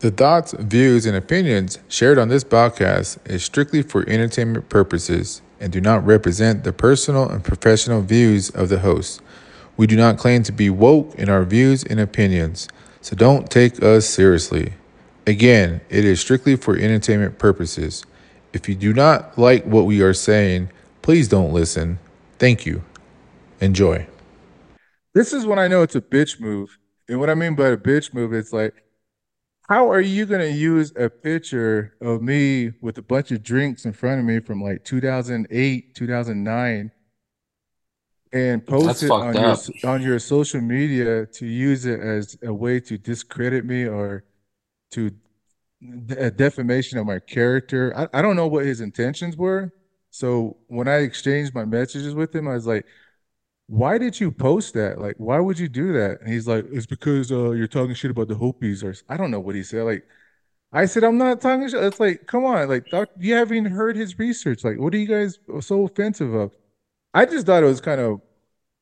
The thoughts, views, and opinions shared on this podcast is strictly for entertainment purposes and do not represent the personal and professional views of the host. We do not claim to be woke in our views and opinions, so don't take us seriously. Again, it is strictly for entertainment purposes. If you do not like what we are saying, please don't listen. Thank you. Enjoy. This is when I know it's a bitch move. And what I mean by a bitch move, it's like, how are you going to use a picture of me with a bunch of drinks in front of me from like 2008, 2009 and post That's it on fucked your on your social media to use it as a way to discredit me or to a defamation of my character. I, I don't know what his intentions were. So when I exchanged my messages with him, I was like, why did you post that? Like, why would you do that? And he's like, it's because uh, you're talking shit about the Hopis, or I don't know what he said. Like, I said, I'm not talking shit. It's like, come on, like, doc, you haven't heard his research. Like, what are you guys so offensive of? I just thought it was kind of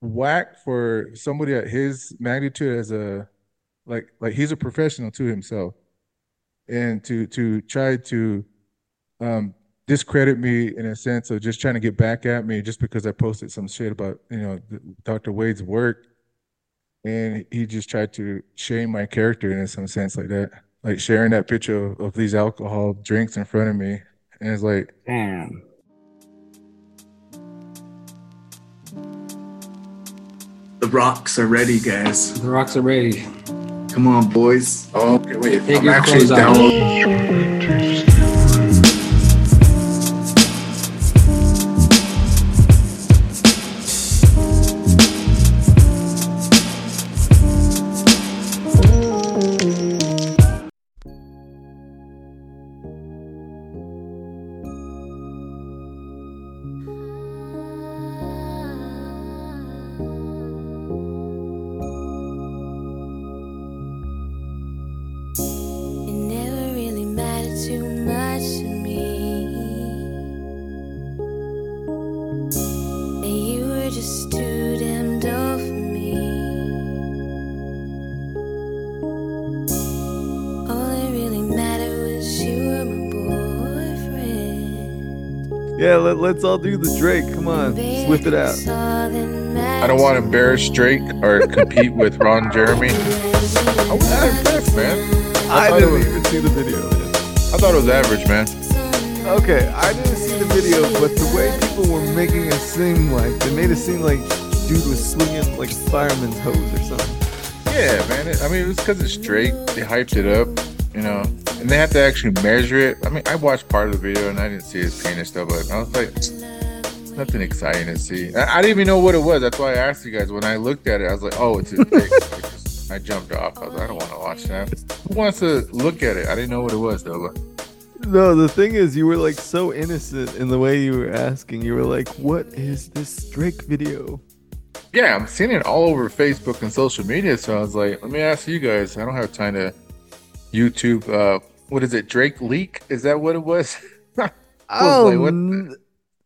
whack for somebody at his magnitude as a like like he's a professional to himself, and to to try to um discredit me in a sense of just trying to get back at me just because I posted some shit about you know Dr. Wade's work, and he just tried to shame my character in some sense like that, like sharing that picture of, of these alcohol drinks in front of me, and it's like Damn. The rocks are ready, guys. The rocks are ready. Come on, boys. oh okay wait Take I'm your actually clothes let, let's all do the Drake. Come on, swift it out. I don't want to embarrass Drake or compete with Ron Jeremy. I was not impressed, man. I thought it didn't was- even see the video. man. I thought it was average, man. Okay, I didn't see the video, but the way people were making it seem like they made it seem like dude was swinging like a fireman's hose or something. Yeah, man. It, I mean, it was because it's Drake. They hyped it up, you know, and they have to actually measure it. I mean, I watched part of the video and I didn't see his penis stuff, but I was like, nothing exciting to see. I, I didn't even know what it was. That's why I asked you guys. When I looked at it, I was like, oh, it's a Drake. I just- I jumped off. I was like, I don't want to watch that. Who wants to look at it? I didn't know what it was though. But No, the thing is, you were like so innocent in the way you were asking. You were like, "What is this Drake video?" yeah, I'm seeing it all over Facebook and social media. So I was like, let me ask you guys. I don't have time to YouTube. Uh, what is it? Drake leak? Is that what it was? Oh, like, what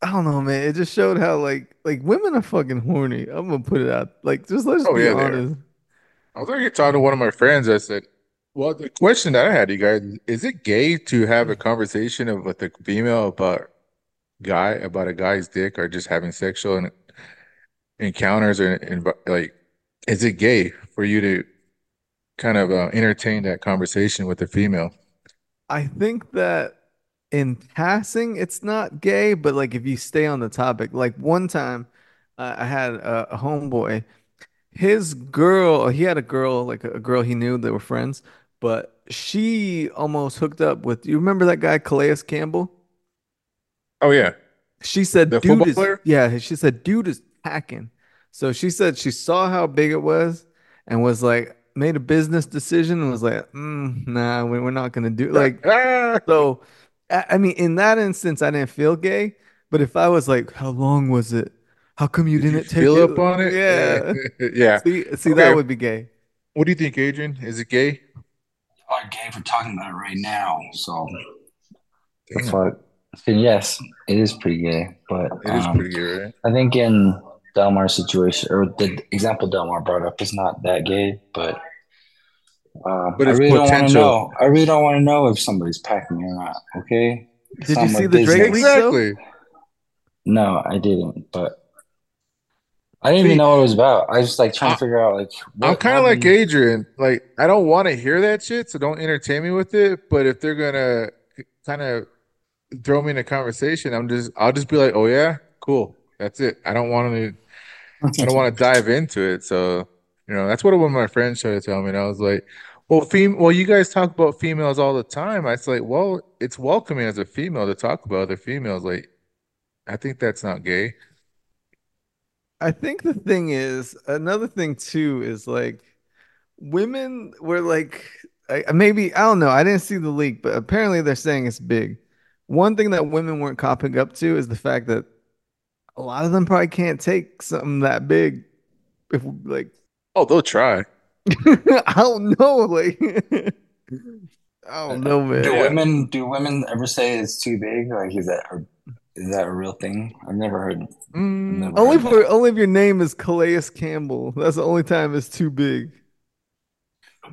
I don't know, man. It just showed how like like women are fucking horny. I'm gonna put it out. Like, just let's Oh, be yeah, honest. I was talking to one of my friends. I said, "Well, the question that I had, you guys, is it gay to have a conversation of, with a female about guy about a guy's dick or just having sexual en- encounters or in, like, is it gay for you to kind of uh, entertain that conversation with a female?" I think that in passing, it's not gay, but like if you stay on the topic, like one time uh, I had a, a homeboy, his girl, he had a girl, like a, a girl he knew, they were friends, but she almost hooked up with, you remember that guy, Calais Campbell? Oh yeah, She said, The dude is, player? yeah, she said, dude is packing. So she said she saw how big it was and was like, made a business decision and was like, mm, nah, we- we're not gonna do like. So, I I mean, in that instance, I didn't feel gay. But if I was like, "How long was it? How come you Did didn't take feel it?" up on it? Yeah. yeah. See, see, Okay. that would be gay. What do you think, Adrian? Is it gay? are gay for talking about it right now. So Damn. Fuck. Then yes, it is pretty gay, but It is um, pretty gay, right? I think in Delmar's situation, or the example Delmar brought up, is not that gay, but Uh, But I it's really don't want to know. I really don't want to know if somebody's packing or not. Okay. Did not you see the Drake business. leak though? Exactly. No, I didn't. But I didn't See, even know what it was about. I was just like trying I- to figure out like I'm kind of like happened. Adrian. Like, I don't want to hear that shit, so don't entertain me with it. But if they're gonna kind of throw me in a conversation, I'm just, I'll just be like, oh yeah, cool, that's it. I don't want to, I don't want to dive into it. So, you know, that's what one of my friends tried to tell me, and I was like, well, fem, well, you guys talk about females all the time. I was like, well, it's welcoming as a female to talk about other females. Like, I think that's not gay. I think the thing is another thing too is like women were like I, maybe I don't know. I didn't see the leak, but apparently they're saying it's big. One thing that women weren't copping up to is the fact that a lot of them probably can't take something that big. If like Oh, they'll try. I don't know, like I don't know, man. Do women do women ever say it's too big? Like, is that a, that a real thing? I've never heard. I've Mm, never Only heard for that. only if your name is Calais Campbell. That's the only time it's too big.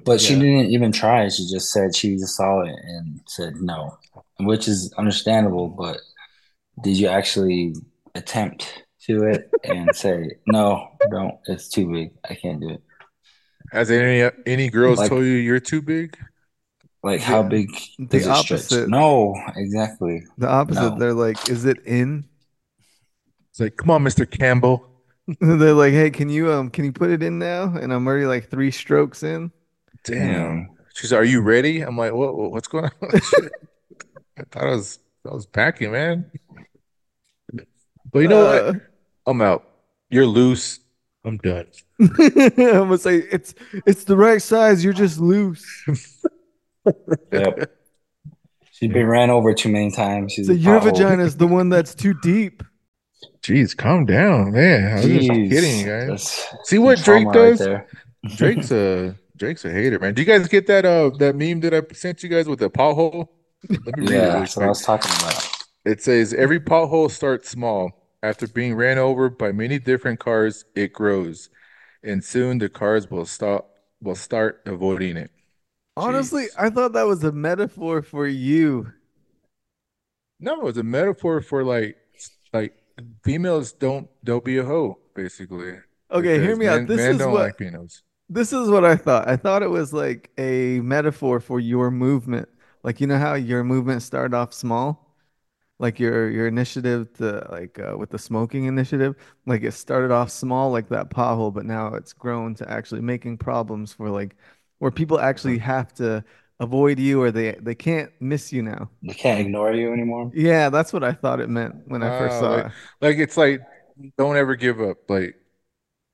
But she didn't even try. She just said she just saw it and said no, which is understandable. But did you actually attempt to it and say no? Don't. It's too big. I can't do it. Has any any girls Like- told you you're too big? Like how big the does it stretch? opposite. No, exactly. The opposite. No. They're like, is it in? It's like, come on, Mr. Campbell. They're like, hey, can you um can you put it in now? And I'm already like three strokes in. Damn. She's like, are you ready? I'm like, what, what- what's going on? I thought I was I was packing, man. But you know what? Uh, I'm out. You're loose. I'm done. I'm gonna say it's it's the right size. You're just loose. Yep. She's been ran over too many times. She's So your vagina is the one that's too deep. Jeez, calm down, man. I was just kidding, you guys. that's See what Drake trauma right does? Drake's a Drake's a hater, man. Do you guys get that uh that meme that I sent you guys with the pothole? Let me read it Yeah, really that's what I was talking about. It says every pothole starts small. After being ran over by many different cars, it grows, and soon the cars will stop will start avoiding it. Honestly, Jeez. I thought that was a metaphor for you. No, it's a metaphor for like like females don't don't be a hoe, basically. Okay, hear Because me out. This men is don't what like being. This is what I thought. I thought it was like a metaphor for your movement. Like you know how your movement started off small? Like your your initiative to like uh, with the smoking initiative, like it started off small like that pothole, but now it's grown to actually making problems for like where people actually have to avoid you or they they can't miss you now. They can't ignore you anymore. Yeah, that's what I thought it meant when I first Ah, saw like- it. Like it's like don't ever give up. Like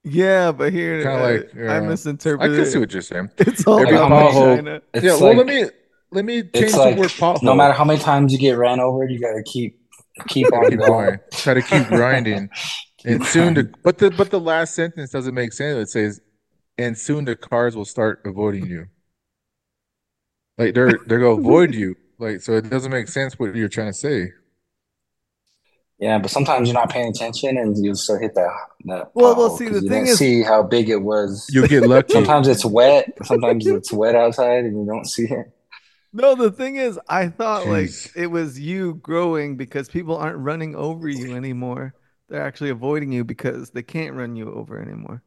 Yeah, but here Kinda I, like, I yeah. I misinterpreted can see what you're saying. It's all Every about pothole- vagina. It's yeah, well let me let me change it's the like word pothole. no matter how many times you get ran over, you gotta keep keep on keep going. going. Try to keep grinding. And soon the grinding. but the but the last sentence doesn't make sense. It says, and soon the cars will start avoiding you. Like they're they're gonna avoid you. Like so it doesn't make sense what you're trying to say. Yeah, but sometimes you're not paying attention and you still hit that that Well, well, pothole see, 'cause the you thing don't is- see how big it was. You'll get lucky. Sometimes it's wet. Sometimes it's wet outside and you don't see it. No, the thing is, I thought like it was you growing because people aren't running over you anymore. They're actually avoiding you because they can't run you over anymore.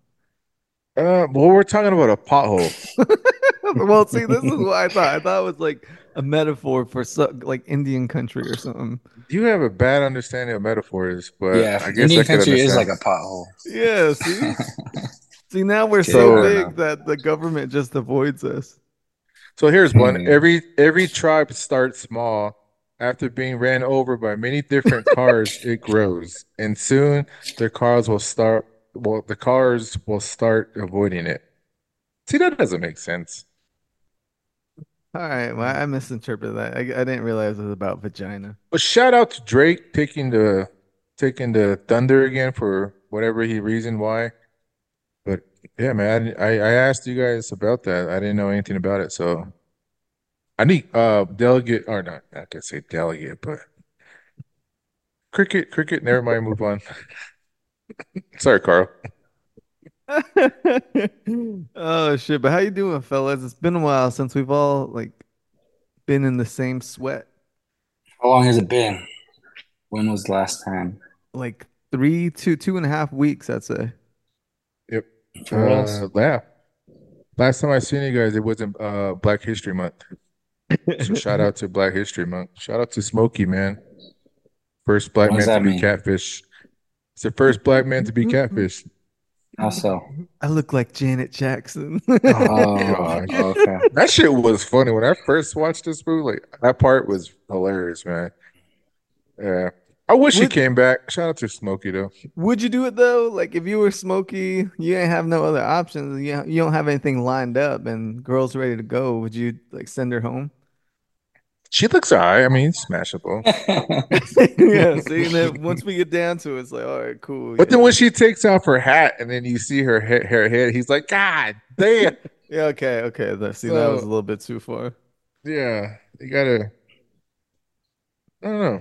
Uh, well, we're talking about a pothole. well, see, this is what I thought. I thought it was like a metaphor for so, like Indian country or something. You have a bad understanding of metaphors, but yeah, I guess Indian country is like a pothole. Yeah, see? See, now we're Okay, so big that the government just avoids us. So here's one. Hmm. Every every tribe starts small. After being ran over by many different cars, it grows, and soon the cars will start. Well, the cars will start avoiding it. See, that doesn't make sense. All right, well, I misinterpreted that. I, I didn't realize it was about vagina. But shout out to Drake taking the taking the thunder again for whatever he reason why. But yeah, man, I, I I asked you guys about that. I didn't know anything about it, so I need uh delegate or not. I can say delegate, but cricket, cricket. Never mind. Move on. Sorry, Carl. Oh shit! But how you doing, fellas? It's been a while since we've all like been in the same sweat. How long has it been? When was the last time? Like three, two, two and a half weeks, I'd say. Yep. For us? Uh, yeah. Last time I seen you guys, it wasn't uh Black History Month. So shout out to Black History Month. Shout out to Smokey, man. First black What man to that be catfish. It's the first black man to be catfish. How so? I look like Janet Jackson. Oh, okay. That shit was funny when I first watched this movie. Like that part was hilarious, man. Yeah. I wish he came back. Shout out to Smokey though. Would you do it though? Like if you were Smokey, you ain't have no other options. You you don't have anything lined up, and girl's ready to go. Would you like send her home? She looks alright. I mean, smashable. yeah. See, and then once we get down to it, it's like, all right, cool. But then when she takes off her hat and then you see her head, her head, he's like, God damn. yeah, okay, okay. That, see, that was a little bit too far. yeah, you gotta. I don't know.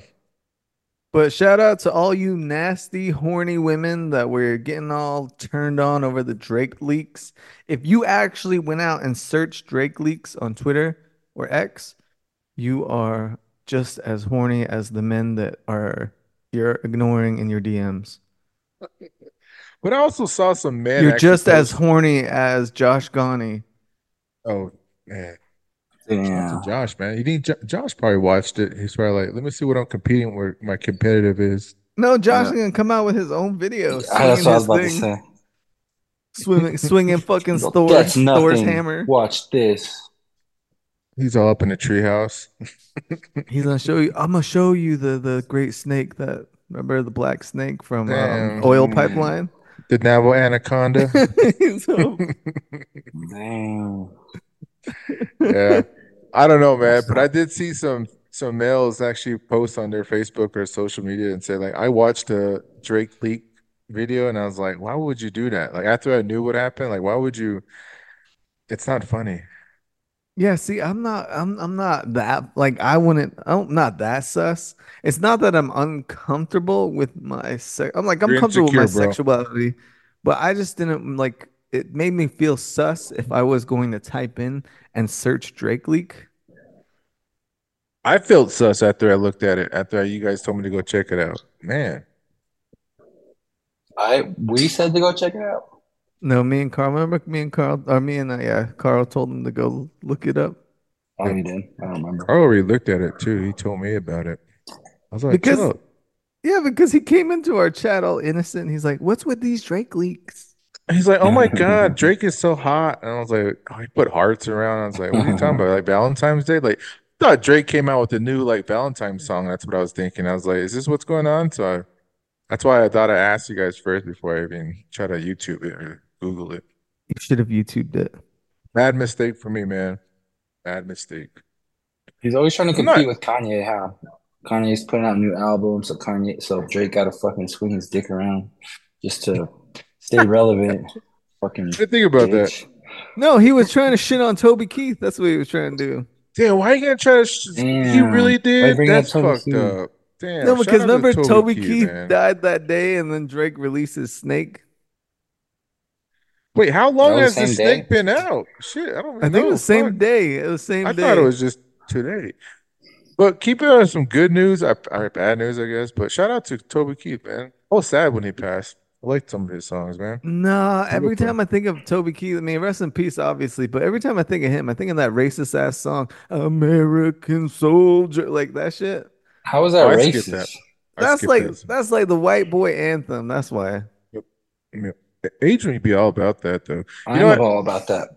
But shout out to all you nasty, horny women that were getting all turned on over the Drake leaks. If you actually went out and searched Drake leaks on Twitter or X, you are just as horny as the men that are you're ignoring in your DMs. But I also saw some men. You're just as horny as Josh Gani. Oh man, Damn. to Josh, man. You think Jo- Josh probably watched it? He's probably like, let me see what I'm competing where my competitive is. No, Josh is Uh, gonna come out with his own video, That's swinging what I was his about to say. swimming, swinging fucking Well, Thor, That's Thor's hammer. Watch this. He's all up in the treehouse. He's gonna show you. I'm gonna show you the the great snake that remember the black snake from um, oil pipeline. The Naval Anaconda. So, Damn. yeah. I don't know, man, but I did see some some males actually post on their Facebook or social media and say like, I watched a Drake leak video and I was like, why would you do that? Like after I knew what happened, like why would you? It's not funny. yeah, see, I'm not, I'm, I'm not that like I wouldn't. I'm not that sus. It's not that I'm uncomfortable with my sex. I'm like I'm You're comfortable with my bro. sexuality, but I just didn't like. It made me feel sus if I was going to type in and search Drake leak. I felt sus after I looked at it. After you guys told me to go check it out, man. I we said to go check it out. No, me and Carl. Remember me and Carl, or me and uh, yeah, Carl told him to go look it up. Oh, you did. I don't remember. I already looked at it too. He told me about it. I was like, Because- Yeah, because he came into our chat all innocent. He's like, "What's with these Drake leaks?" He's like, oh my God, Drake is so hot. And I was like, oh, he put hearts around. I was like, what are you talking about? Like Valentine's Day? Like, I thought Drake came out with a new like Valentine's song. That's what I was thinking. I was like, is this what's going on? So I, that's why I thought I asked you guys first before I even try to YouTube it or Google it. You should have YouTubed it. Bad mistake for me, man. Bad mistake. He's always trying to I'm not- compete with Kanye. How Kanye's putting out new albums, so Kanye, so Drake got to fucking swing his dick around just to stay relevant. Fucking What think about that? No, he was trying to shit on Toby Keith. That's what he was trying to do. Damn, why are you gonna try to? Sh- he really did. bring up That's fucked Keith? up. Damn. no, because out to remember Toby, Keith man. died that day, and then Drake released his snake. Wait, how long has the the snake day? been out? Shit, I don't I think know. it was the same Fuck. day. It was the same I day. thought it was just today. But keep it on some good news, or or bad news, I guess. But shout out to Toby Keith, man. I was sad when he passed. I liked some of his songs, man. Nah, every for time I think of Toby Keith, I mean, rest in peace, obviously, but every time I think of him, I think of that racist ass song, American Soldier, like that shit. How is that Oh, racist? that. That's like that. that's like the white boy anthem. That's why. Yeah. Adrian would be all about that, though. I'm know what? all about that.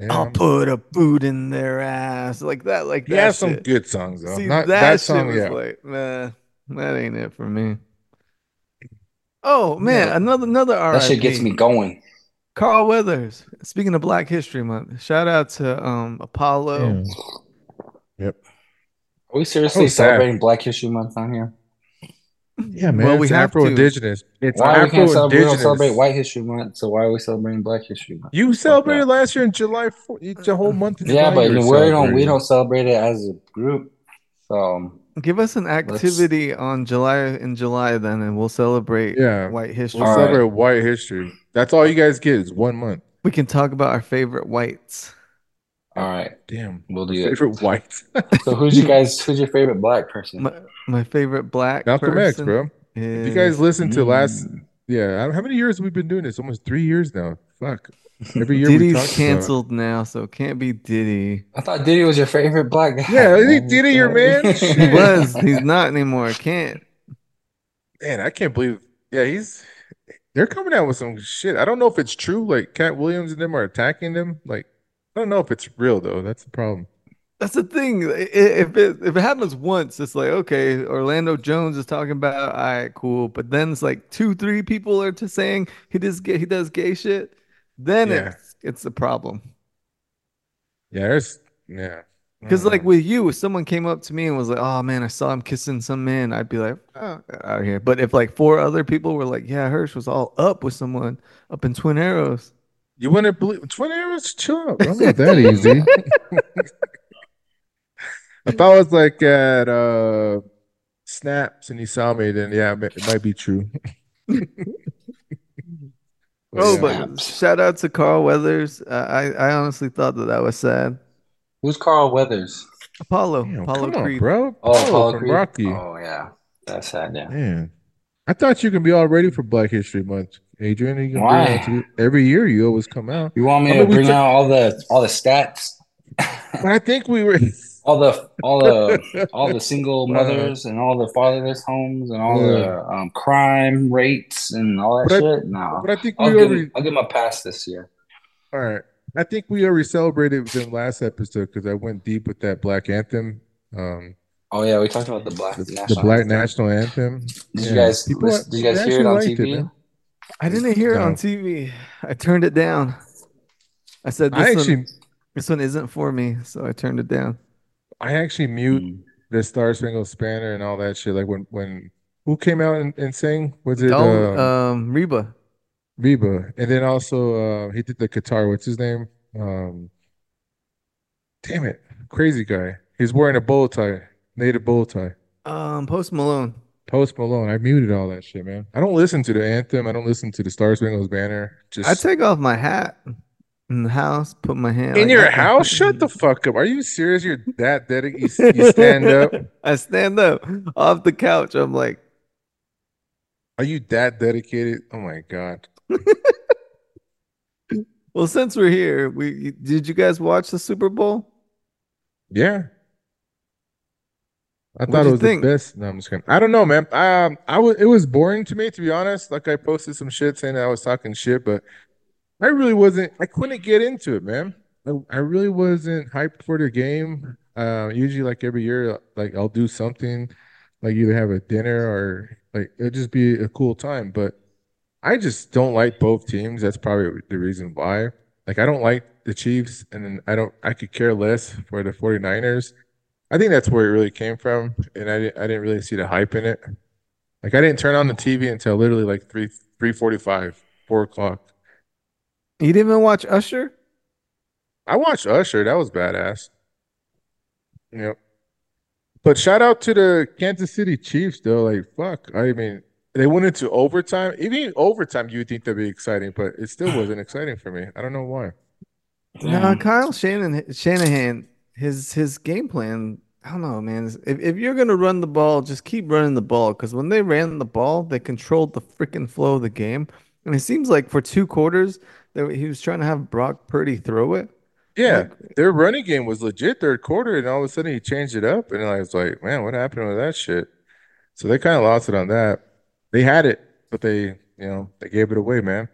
Yeah, I'll put a boot in their ass, like that, like he that. has some good songs, though. See, Not that, that shit song, was yeah. like, nah, that ain't it for me. Oh man, No. another another RIP. That shit gets me going. Carl Weathers. Speaking of Black History Month, shout out to um Apollo. Yeah. Are we seriously Oh, sad. celebrating Black History Month on here? Yeah, man. Well, we it's have to. Afro Indigenous. It's Why we can't celebrate? We don't Afro-Indigenous. celebrate White History Month, so why are we celebrating Black History Month? You celebrated last year in July. 4th. It's a whole month. Yeah, July but we don't we don't celebrate it as a group. So Give us an activity on July in July then, and we'll celebrate Yeah. White History. We'll All right. celebrate white history. That's all you guys get is one month. We can talk about our favorite whites. All right, Damn. we'll do it. Favorite white. So who's you guys? Who's your favorite black person? My, my favorite black Malcolm X, person bro. If you guys is- listen to last, yeah, how many years have we been doing this? Almost three years now. Fuck. Every year we Diddy's about. canceled now, so it can't be Diddy. I thought Diddy was your favorite black guy. Yeah, is he oh, Diddy your man? He was. He's not anymore. I Can't. Man, I can't believe. Yeah, he's. They're coming out with some shit. I don't know if it's true. Like Katt Williams and them are attacking them. Like I don't know if it's real though. That's the problem. That's the thing. If it if it happens once, it's like okay, Orlando Jones is talking about, all right, cool. But then it's like two, three people are just saying he does gay, he does gay shit. Then Yeah. it's it's a problem. Yeah, there's. Yeah. Because like with you, if someone came up to me and was like, "Oh man, I saw him kissing some man," I'd be like, "Oh, out of here." But if like four other people were like, "Yeah, Hirsch was all up with someone up in Twin Arrows," you wouldn't believe Twin Arrows. Chill out. I'm not that easy. if I was like at uh Snaps and he saw me, then yeah, it might be true. oh, but shout out to Carl Weathers. Uh, I I honestly thought that that was sad. Who's Carl Weathers? Apollo, Damn, Apollo come on, Creed. bro. Oh, Apollo Apollo from Creed. Rocky. Oh yeah, that's sad. Yeah. Man, I thought you could be all ready for Black History Month, Adrian. You can Why? to- every year you always come out. You want me I to mean, we bring took- out all the all the stats, But I think we were. all the all the all the single mothers and all the fatherless homes and all the um, crime rates and all that But I- shit? No, But I think I'll we give already. him, I'll give him a pass this year. All right. I think we already celebrated them last episode because I went deep with that Black Anthem, um, Oh yeah, we talked about the black the, the national Black anthem. National Anthem. Did Yeah. you guys People- did you guys hear it on TV? man. I didn't hear it on TV. I turned it down. I said this I one, actually, this one isn't for me, so I turned it down. I actually mute Mm. the Star Spangled Banner and all that shit. Like when, when who came out and, and sang? Was it Oh, um, um, Reba. Reba? And then also uh, he did the guitar. What's his name? Um, damn it, crazy guy. He's wearing a bow tie, native bow tie. Um, Post Malone. Post Malone. I muted all that shit, man. I don't listen to the anthem. I don't listen to the Star Spangled Banner. Just I take off my hat in the house, put my hand in like your house. Shut the fuck up. Are you serious? You're that dedicated. You, you stand up. I stand up off the couch. I'm like, Are you that dedicated? Oh my god. well, since we're here, we did you guys watch the Super Bowl? Yeah. I What'd thought it was think? the best. No, I'm just kidding. I don't know, man. Um, I was. It was boring to me, to be honest. Like I posted some shit saying that I was talking shit, but I really wasn't. I couldn't get into it, man. I, really wasn't hyped for the game. Uh, usually, like every year, like I'll do something, like either have a dinner or like it'll just be a cool time. But I just don't like both teams. That's probably the reason why. Like I don't like the Chiefs, and I don't. I could care less for the 49ers. I think that's where it really came from, and I didn't, I didn't really see the hype in it. Like I didn't turn on the TV until literally like three three forty five, four o'clock. You didn't even watch Usher? I watched Usher. That was badass. Yep. But shout out to the Kansas City Chiefs, though. Like, fuck. I mean, they went into overtime. Even overtime, you would think that'd be exciting, but it still wasn't exciting for me. I don't know why. No, Damn. Kyle Shannon, Shanahan, his his game plan. I don't know, man. If if you're gonna run the ball, just keep running the ball. Because when they ran the ball, they controlled the freaking flow of the game. And it seems like for two quarters, that he was trying to have Brock Purdy throw it. Yeah, Like- their running game was legit third quarter, and all of a sudden he changed it up, and I was like, man, what happened with that shit? So they kind of lost it on that. They had it, but they, you know, they gave it away, man.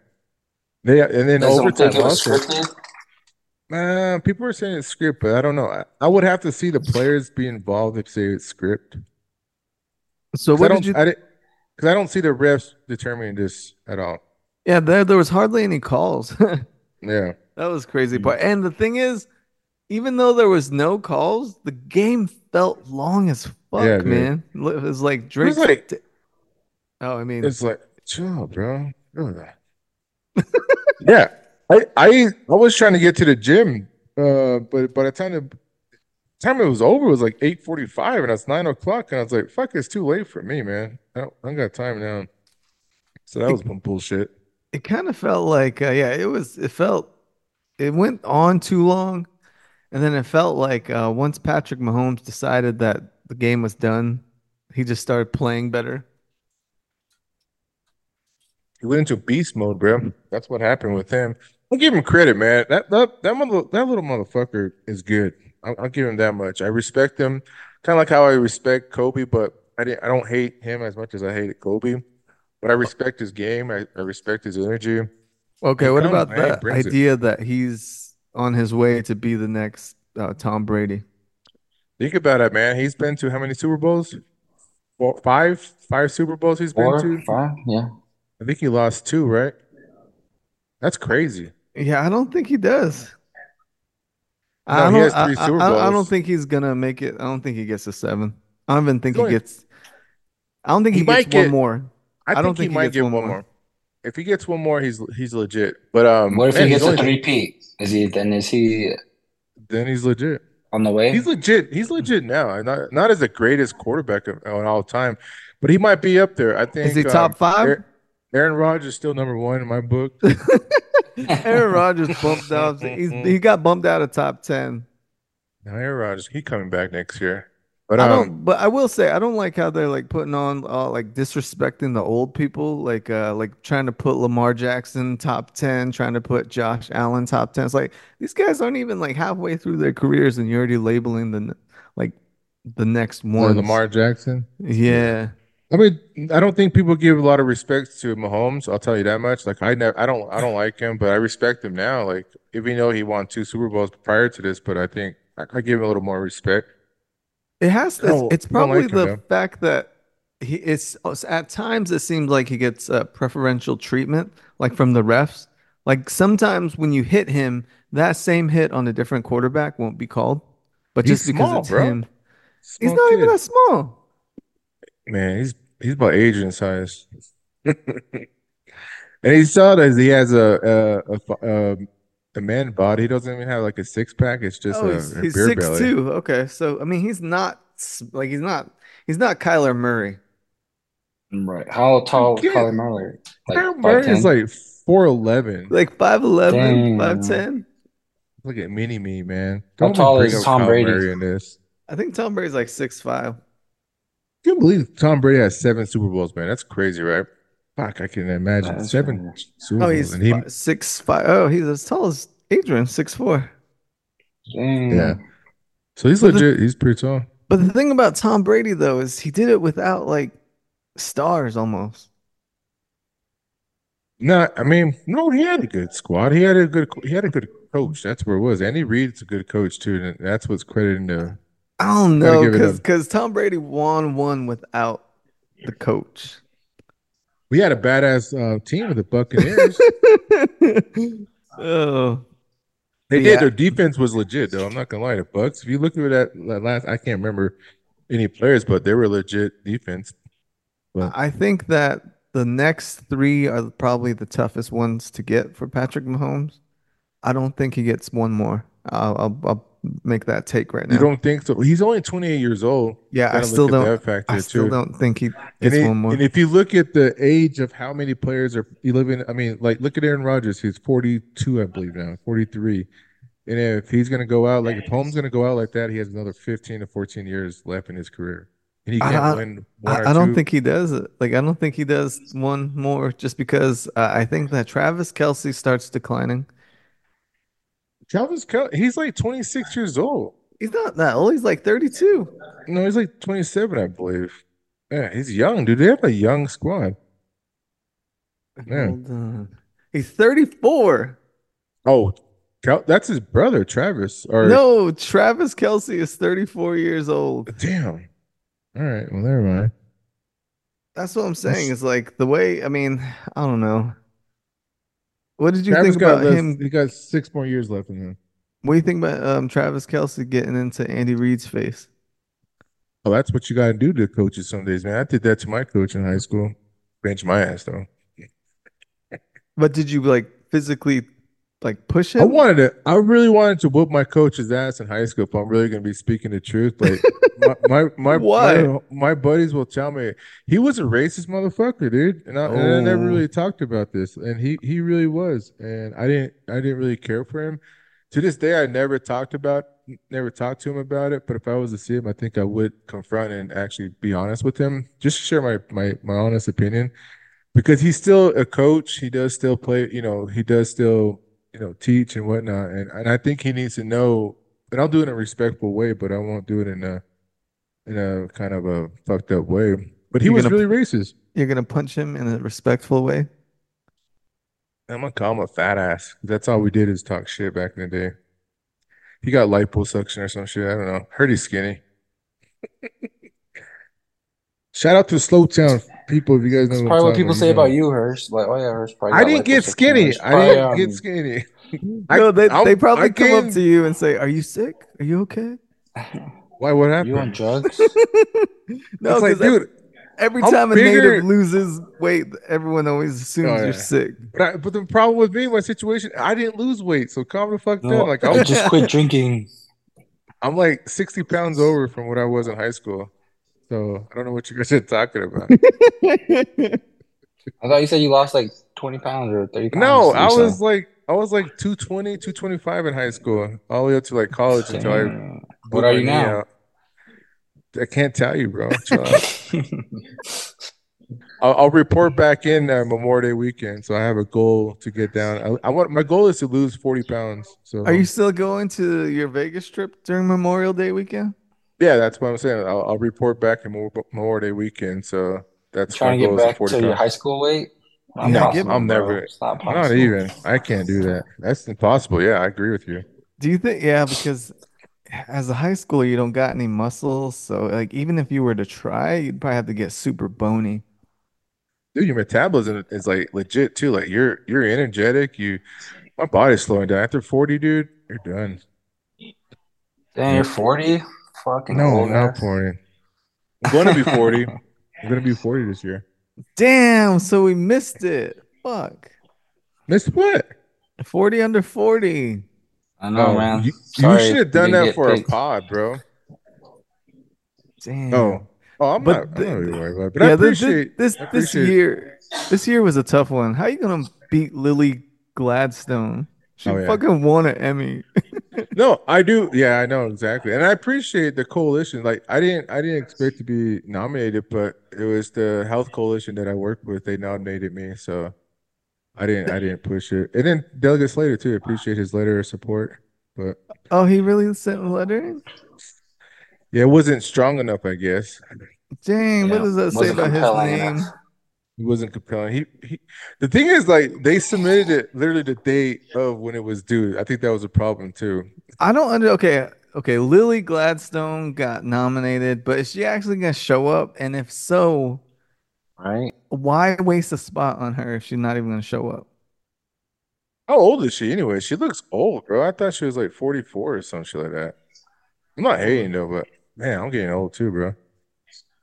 They and then You guys don't overtime think it was also. scripted? Uh, people are saying it's script, but I don't know. I, I would have to see the players be involved if say it's script. So 'Cause I what don't, did you? I didn't, because I don't see the refs determining this at all. Yeah, there there was hardly any calls. Yeah, That was crazy Mm. part. And the thing is, even though there was no calls, the game felt long as fuck, Yeah, man. It was like it Drake. was like oh, I mean, it's like chill, bro. Ugh. yeah, I I I was trying to get to the gym, uh, but by the time the time it was over, it was like eight forty five, and it's nine o'clock, and I was like, fuck, it's too late for me, man. I don't, I don't got time now. So that was some bullshit. It kind of felt like, uh, yeah, it was, it felt, it went on too long. And then it felt like uh, once Patrick Mahomes decided that the game was done, he just started playing better. He went into beast mode, bro. That's what happened with him. I'll give him credit, man. That that that, mother, that little motherfucker is good. I'll, I'll give him that much. I respect him, kind of like how I respect Kobe, but I didn't. I don't hate him as much as I hated Kobe. But I respect his game. I, I respect his energy. Okay, He what about man. He the brings it. idea that he's on his way to be the next uh, Tom Brady? Think about it, man. He's been to how many Super Bowls? Four, five, five Super Bowls he's been to. five, yeah. I think he lost two, right? That's crazy. Yeah, I don't think he does. No, I don't, has I, three I- Super I- I don't think he's gonna make it. I don't think he gets a seven. I don't even think He's he gets. I don't think He he, might gets one get- more. I, I think don't he think he might get one one more. more. If he gets one more, he's he's legit. But um, What if man, he gets a three-peat? Is he then is he Then he's legit. on the way? He's legit. He's legit now. and Not not as the greatest quarterback of, of all time, but he might be up there. I think. Is he um, top five? Aaron, Aaron Rodgers is still number one in my book. Aaron Rodgers bumped out. He's, he got bumped out of top ten. Now, Aaron Rodgers, he coming back next year. But I um, don't. But I will say I don't like how they're like putting on uh, like disrespecting the old people, like uh like trying to put Lamar Jackson top ten, trying to put Josh Allen top ten. It's like these guys aren't even like halfway through their careers, and you're already labeling the like the next or one. Lamar Jackson. Yeah. I mean, I don't think people give a lot of respect to Mahomes. I'll tell you that much. Like I never, I don't, I don't like him, but I respect him now. Like even though he won two Super Bowls prior to this, but I think I, I give him a little more respect. It has to. don't- it's probably like the man. fact that he it's at times it seems like he gets uh, preferential treatment, like from the refs. Like sometimes when you hit him, that same hit on a different quarterback won't be called, but He's just because small, it's bro. him, he's Small not even kid. that small. Man, he's he's about Adrian size. And he saw that he has a a, a, um, a man body. Doesn't even have like a six pack. It's just Oh, a, he's, a he's beer six belly. two. Okay, so I mean he's not like he's not he's not Kyler Murray. Right. How tall is Kyler Murray? Like Kyler Murray is like four eleven. Like 5'11, 5'10. Look at mini me, man. How Don't tall is Tom Kyle Brady? Murray in this. I think Tom Brady's like six five. Can you believe Tom Brady has seven Super Bowls, man? That's crazy, right? Fuck, I can imagine That's seven. Super Oh, he's and he, fi- six five. Oh, he's as tall as Adrian, six four. Damn. yeah. So he's But the- legit. He's pretty tall. But the thing about Tom Brady though is he did it without like stars almost. No, I mean, no, he had a good squad. He had a good, he had a good coach. That's where it was. Andy Reid's a good coach too, and that's what's crediting to. I don't know because because Tom Brady won one without the coach. We had a badass uh, team with the Buccaneers. oh, They Yeah. did. Their defense was legit, though. I'm not gonna lie. The Bucks. If you look at that, that last, I can't remember any players, but they were legit defense. But I think that the next three are probably the toughest ones to get for Patrick Mahomes. I don't think he gets one more. I'll I'll, I'll make that take right now. you don't think so? He's only 28 years old. yeah, I still don't. that factor I still too. don't think he And, gets it- one more. and if you look at the age of how many players are you live in, I mean, like look at Aaron Rodgers. He's 42, I believe now, 43. And if he's gonna go out, like if Holmes gonna go out like that, he has another 15 to 14 years left in his career, and he can't I- win one or I, I don't two. think he does it. Like I don't think he does one more just because uh, I think that Travis Kelce starts declining. Travis Kel- he's like 26 years old. He's not that old. He's like 32. No, he's like 27, I believe. Yeah, he's young, dude. They have a young squad. Yeah. Hold on. He's 34. Oh, Kel- that's his brother, Travis. Or No, Travis Kelce is 34 years old. damn. All right, well, never mind. That's what I'm saying. It's like the way, I mean, I don't know. What did you Travis think about less- him? He got six more years left in him. What do you think about um, Travis Kelce getting into Andy Reid's face? Oh, that's what you gotta do to coaches some days, man. I did that to my coach in high school. Bench my ass though. But did you like physically like push it. I wanted to. I really wanted to whoop my coach's ass in high school. If I'm really gonna be speaking the truth, like my my my, my my buddies will tell me he was a racist motherfucker, dude. And I, and I never Oh. really talked about this, and he he really was. And I didn't I didn't really care for him. To this day, I never talked about never talked to him about it. But if I was to see him, I think I would confront and actually be honest with him, just to share my my my honest opinion, because he's still a coach. He does still play. You know, he does still you know, teach and whatnot. And and I think he needs to know, and I'll do it in a respectful way, but I won't do it in a in a kind of a fucked up way. But he You're was gonna- really racist. You're gonna punch him in a respectful way. I'm gonna call him a fat ass. That's all we did is talk shit back in the day. He got liposuction or some shit. I don't know. Heard he's skinny. Shout out to Slowtown people if you guys know. That's what probably what people you say about you, Hirsch. Like, oh yeah, Hirsch probably. I didn't get skinny. I didn't get um, skinny. No, they I'm- they probably I come up to you and say, "Are you sick? Are you okay?" Why? What happened? You on drugs? No, it's like, dude. every I'm time a native loses weight, everyone always assumes Oh, you're sick. But, I, but the problem with me, my situation, I didn't lose weight, so calm the fuck No, down. Like I I'm, just quit drinking. I'm like 60 pounds over from what I was in high school. So I don't know what you guys are talking about. I thought you said you lost like twenty pounds or thirty pounds. No, I recently. was like I was like 220, 225 in high school, all the way up to like college until I What are you now? out. I can't tell you, bro. I'll, I'll report back in uh, Memorial Day weekend, so I have a goal to get down. I, I want my goal is to lose 40 pounds. So Are you still going to your Vegas trip during Memorial Day weekend? Yeah, that's what I'm saying. I'll, I'll report back in Memorial Memorial Day weekend. So that's Trying my to get back 40 to your high school weight? I'm not No, possible, I'm bro. never- It's not Not even. I can't do that. That's impossible. Yeah, I agree with you. Do you think? Yeah, because as a high schooler, you don't got any muscles. So, like, even if you were to try, you'd probably have to get super bony. Dude, your metabolism is like legit too. Like you're you're energetic. You, my body's slowing down. After 40, dude, you're done. Damn, you're 40? Fucking No, old I'm not ass. 40. I'm going to be 40. I'm going to be 40 this year. Damn, so we missed it. Fuck. Missed what? 40 under 40. I know, Oh, man. you, you should have done that get for a pod, bro. Damn. Oh, oh, I'm But not. I'm not really worried about it. But yeah, this, appreciate this I this appreciate- year this year was a tough one. How you gonna beat Lily Gladstone? She Oh, yeah. fucking won an Emmy. No, I do. Yeah, I know exactly, and I appreciate the coalition. Like, I didn't, I didn't expect to be nominated, but it was the health coalition that I worked with. They nominated me, so I didn't, I didn't push it. And then Delegate Slater too. Appreciate his letter of support, but Oh, he really sent a letter? yeah, it wasn't strong enough, I guess. Dang, what does that say about his name? enough. It wasn't compelling. He, he, the thing is, like, they submitted it literally the day of when it was due. I think that was a problem too. I don't under okay, okay. Lily Gladstone got nominated, but is she actually gonna show up? And if so, Right? why waste a spot on her if she's not even gonna show up? How old is she anyway? She looks old, bro. I thought she was like 44 or some shit like that. I'm not hating though, but man, I'm getting old too, bro.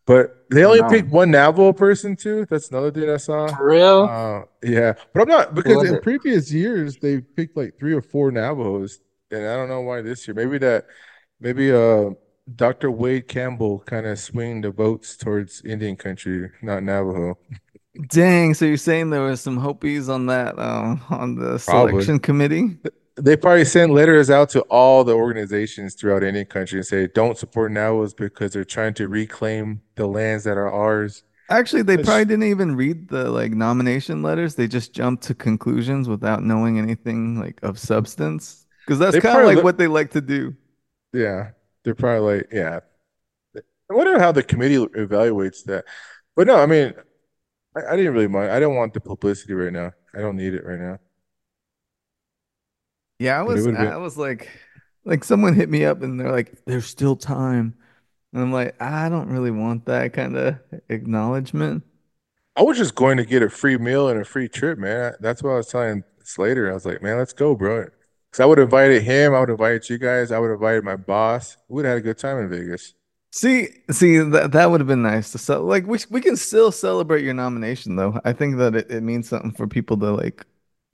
But they only know. picked one Navajo person too. That's another thing I saw. For real? Uh, yeah, but I'm not because in it? previous years they picked like three or four Navajos, and I don't know why this year. Maybe that, maybe uh, Dr. Wade Campbell kind of swing the votes towards Indian country, not Navajo. Dang, so you're saying there was some Hopis on that um on the Probably. selection committee? They probably sent letters out to all the organizations throughout Indian country and say, "Don't support Navajos because they're trying to reclaim the lands that are ours." Actually, they It's- probably didn't even read the like nomination letters. They just jumped to conclusions without knowing anything like of substance. Because that's kind of like look- what they like to do. Yeah, they're probably like, yeah. I wonder how the committee evaluates that. But no, I mean, I, I didn't really mind. I don't want the publicity right now. I don't need it right now. Yeah, I was been- I was like like someone hit me up and they're like, there's still time. And I'm like, I don't really want that kind of acknowledgement. I was just going to get a free meal and a free trip, man. That's what I was telling Slater. I was like, man, let's go, bro. Because I would have invited him. I would have invited you guys. I would have invited my boss. We would have had a good time in Vegas. See, see that that would have been nice to sell. Like we we can still celebrate your nomination though. I think that it, it means something for people to like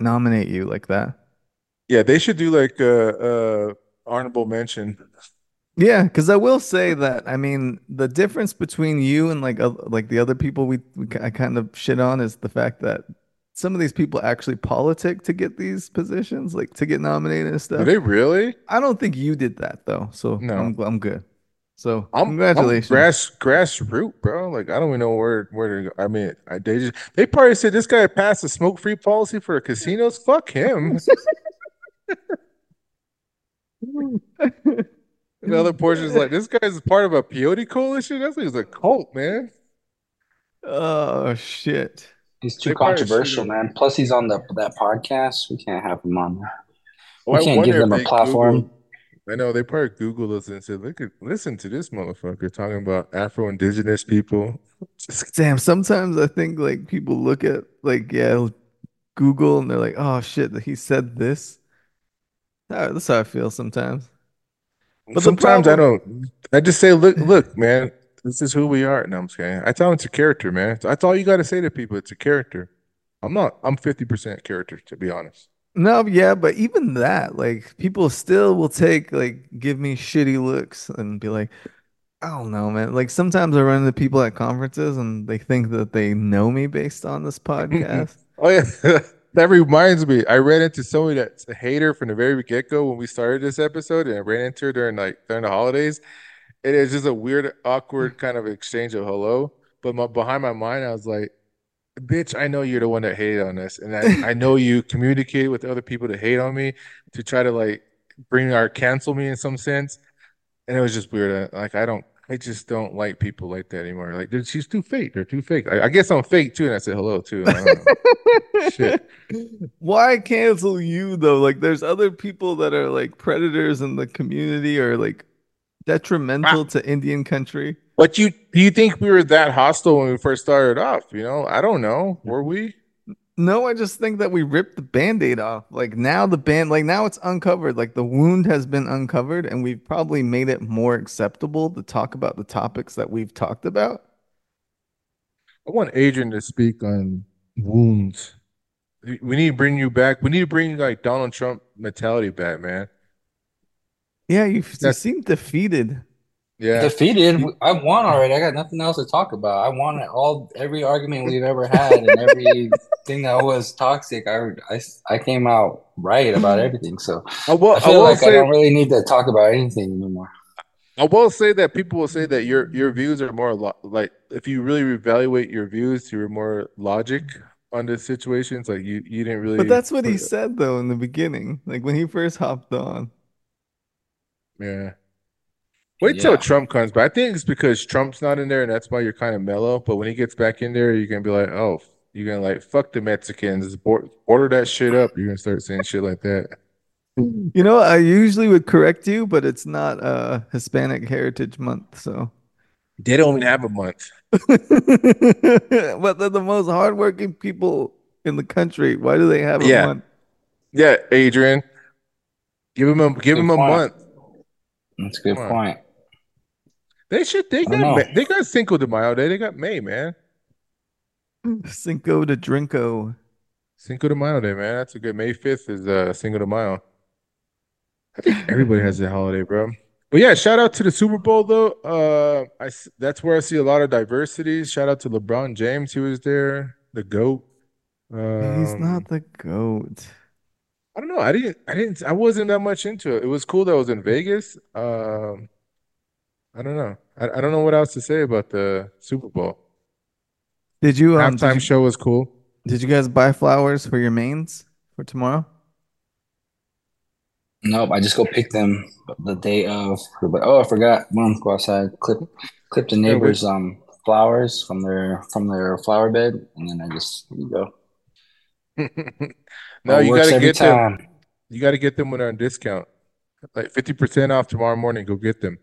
nominate you like that. Yeah, they should do like a, uh honorable mention. Yeah, because I will say that I mean the difference between you and like oth- like the other people we, we I kind of shit on is the fact that some of these people actually politic to get these positions, like to get nominated and Do stuff. they really? I don't think you did that though, so No. I'm I'm good. So I'm, congratulations. I'm grass grassroot, bro. Like I don't even know where where to go. I mean, I, they just they probably said this guy passed a smoke free policy for casinos. Fuck him. Another portion is like this guy's part of a peyote coalition. That's like he's a cult, man. Oh shit. He's too They controversial, man. Plus, he's on the that podcast. We can't have him on there. Oh, We I can't give them a platform. Googled- I know they probably Googled us and said, "Look at listen to this motherfucker talking about Afro Indigenous people." Just Damn, sometimes I think like people look at like yeah, Google and they're like, oh shit, he said this. That's how I feel sometimes. But the sometimes I don't. I just say, "Look, look, man, this is who we are." No, I'm just kidding. I tell them it's a character, man. That's all you got to say to people. It's a character. I'm not. I'm 50% character, to be honest. No, yeah, but even that, like people still will take like give me shitty looks and be like, I don't know, man. Like sometimes I run into people at conferences and they think that they know me based on this podcast. Oh yeah, that reminds me. I ran into somebody that's a hater from the very get go when we started this episode, and I ran into her during like during the holidays. It is just a weird, awkward mm. kind of exchange of hello. But my, behind my mind, I was like, "Bitch, I know you're the one that hated on us, and I, I know you communicate with other people to hate on me to try to like bring our cancel me in some sense." And it was just weird. Uh, like I don't, I just don't like people like that anymore. Like they're, she's too fake. They're too fake. I, I guess I'm fake too, and I said hello too. I don't know. Shit. Why cancel you though? Like there's other people that are like predators in the community or like detrimental ah. to Indian country. But you do you think we were that hostile when we first started off? You know, I don't know. Were we? No, I just think that we ripped the band-aid off. Like now the band like now it's uncovered. Like the wound has been uncovered and we've probably made it more acceptable to talk about the topics that we've talked about. I want Adrian to speak on wounds. We need to bring you back. We need to bring like Donald Trump mentality back, man. Yeah, you, you seem defeated. Yeah. Defeated. I won already. I got nothing else to talk about. I won all every argument we've ever had and everything that was toxic. I, I, I came out right about everything. So I will, I I feel will like I say don't really need to talk about anything anymore. I will say that people will say that your your views are more lo like if you really evaluate your views, you're more logic on the situations. Like you you didn't really But that's what he put- said though in the beginning. Like when he first hopped on. Yeah. Wait till Trump comes back. I think it's because Trump's not in there, and that's why you're kind of mellow. But when he gets back in there, you're gonna be like, oh, you're gonna like fuck the Mexicans, order that shit up. You're gonna start saying shit like that. You know, I usually would correct you, but it's not uh Hispanic Heritage Month, so They don't even have a month. but they're the most hardworking people in the country. Why do they have a Yeah. month? Yeah, Adrian, give him a give Good him a point. month. That's a good point. They should. They got. May, they got Cinco de Mayo Day. They got May, man. Cinco de Drinko. Cinco de Mayo Day, man. That's a good. May fifth is uh Cinco de Mayo. I think everybody has that holiday, bro. But yeah, shout out to the Super Bowl though. Uh, I s- that's where I see a lot of diversity. Shout out to LeBron James, he was there, the GOAT. He's Um, not the goat. I don't know. I didn't. I didn't. I wasn't that much into it. It was cool that it was in Vegas. Um, I don't know. I, I don't know what else to say about the Super Bowl. Did you um Halftime did you, show was cool. did you guys buy flowers for your mains for tomorrow? Nope, I just go pick them the day of. But oh, I forgot. One go outside, clip clip the Yeah, neighbors' um flowers from their from their flower bed, and then I just here you go. No, you gotta every get them. You gotta get them when they're on discount. Like 50% off tomorrow morning. Go get them.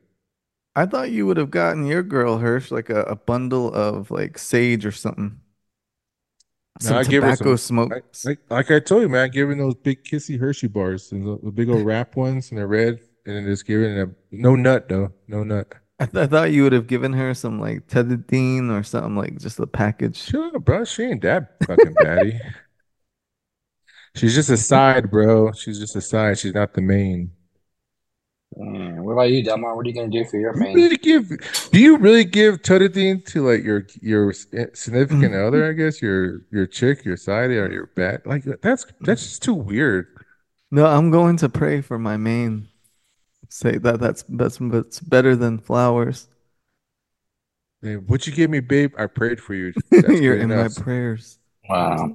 I thought you would have gotten your girl Hirsch like a, a bundle of like sage or something. No, Some I give her some- Like, smokes. like, like I told you, man, give her those big kissy Hershey bars, and the, the big old wrap ones, and they're red, and then just give it a no nut though, no nut. I, th I thought you would have given her some like Tedidine or something like just a package. Sure, bro, she ain't that fucking batty. She's just a side, bro. She's just a side. She's not the main. Mm, what about you, Delmar? What are you gonna do for your You main? really give? Do you really give Tutadine to like your your significant Mm. other? I guess your your chick, your side, or your bat? Like that's that's just too weird. No, I'm going to pray for my main. Say that that's that's that's better than flowers. Hey, what you give me, babe? I prayed for you. You're good in my prayers. Wow.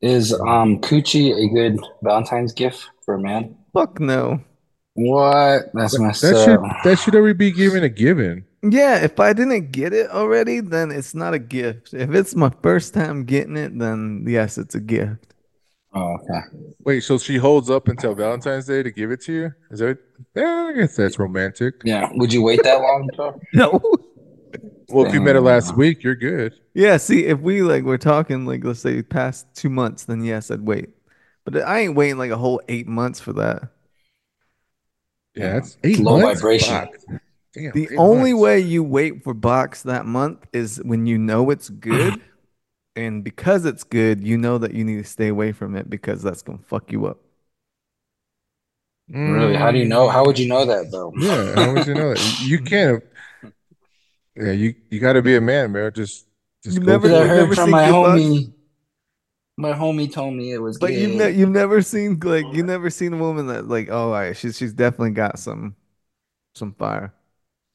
Is um coochie a good Valentine's gift for a man? Fuck no. What? That's messed That up. should that should already be given a given. Yeah, if I didn't get it already, then it's not a gift. If it's my first time getting it, then yes, it's a gift. Oh, okay. Wait, so she holds up until Valentine's Day to give it to you? Is that? Yeah, I guess that's romantic. Yeah. Would you wait that long, No. Well, if you met her last week, you're good. Yeah, see, if we like we're talking like let's say past two months, then yes, I'd wait. But I ain't waiting like a whole eight months for that. Yeah, that's eight Low months. vibration. Fuck. Damn, The only months. way you wait for box that month is when you know it's good. And because it's good, you know that you need to stay away from it because that's gonna fuck you up. Really? How do you know? How would you know that though? Yeah, how would you know that? You you can't. Yeah, you you got to be a man, man. Just just You've go never- I you've heard from my homie. Bucks? Homie. My homie told me it was But you've ne you've never seen like you've never seen a woman that like oh all right, she's she's definitely got some some fire.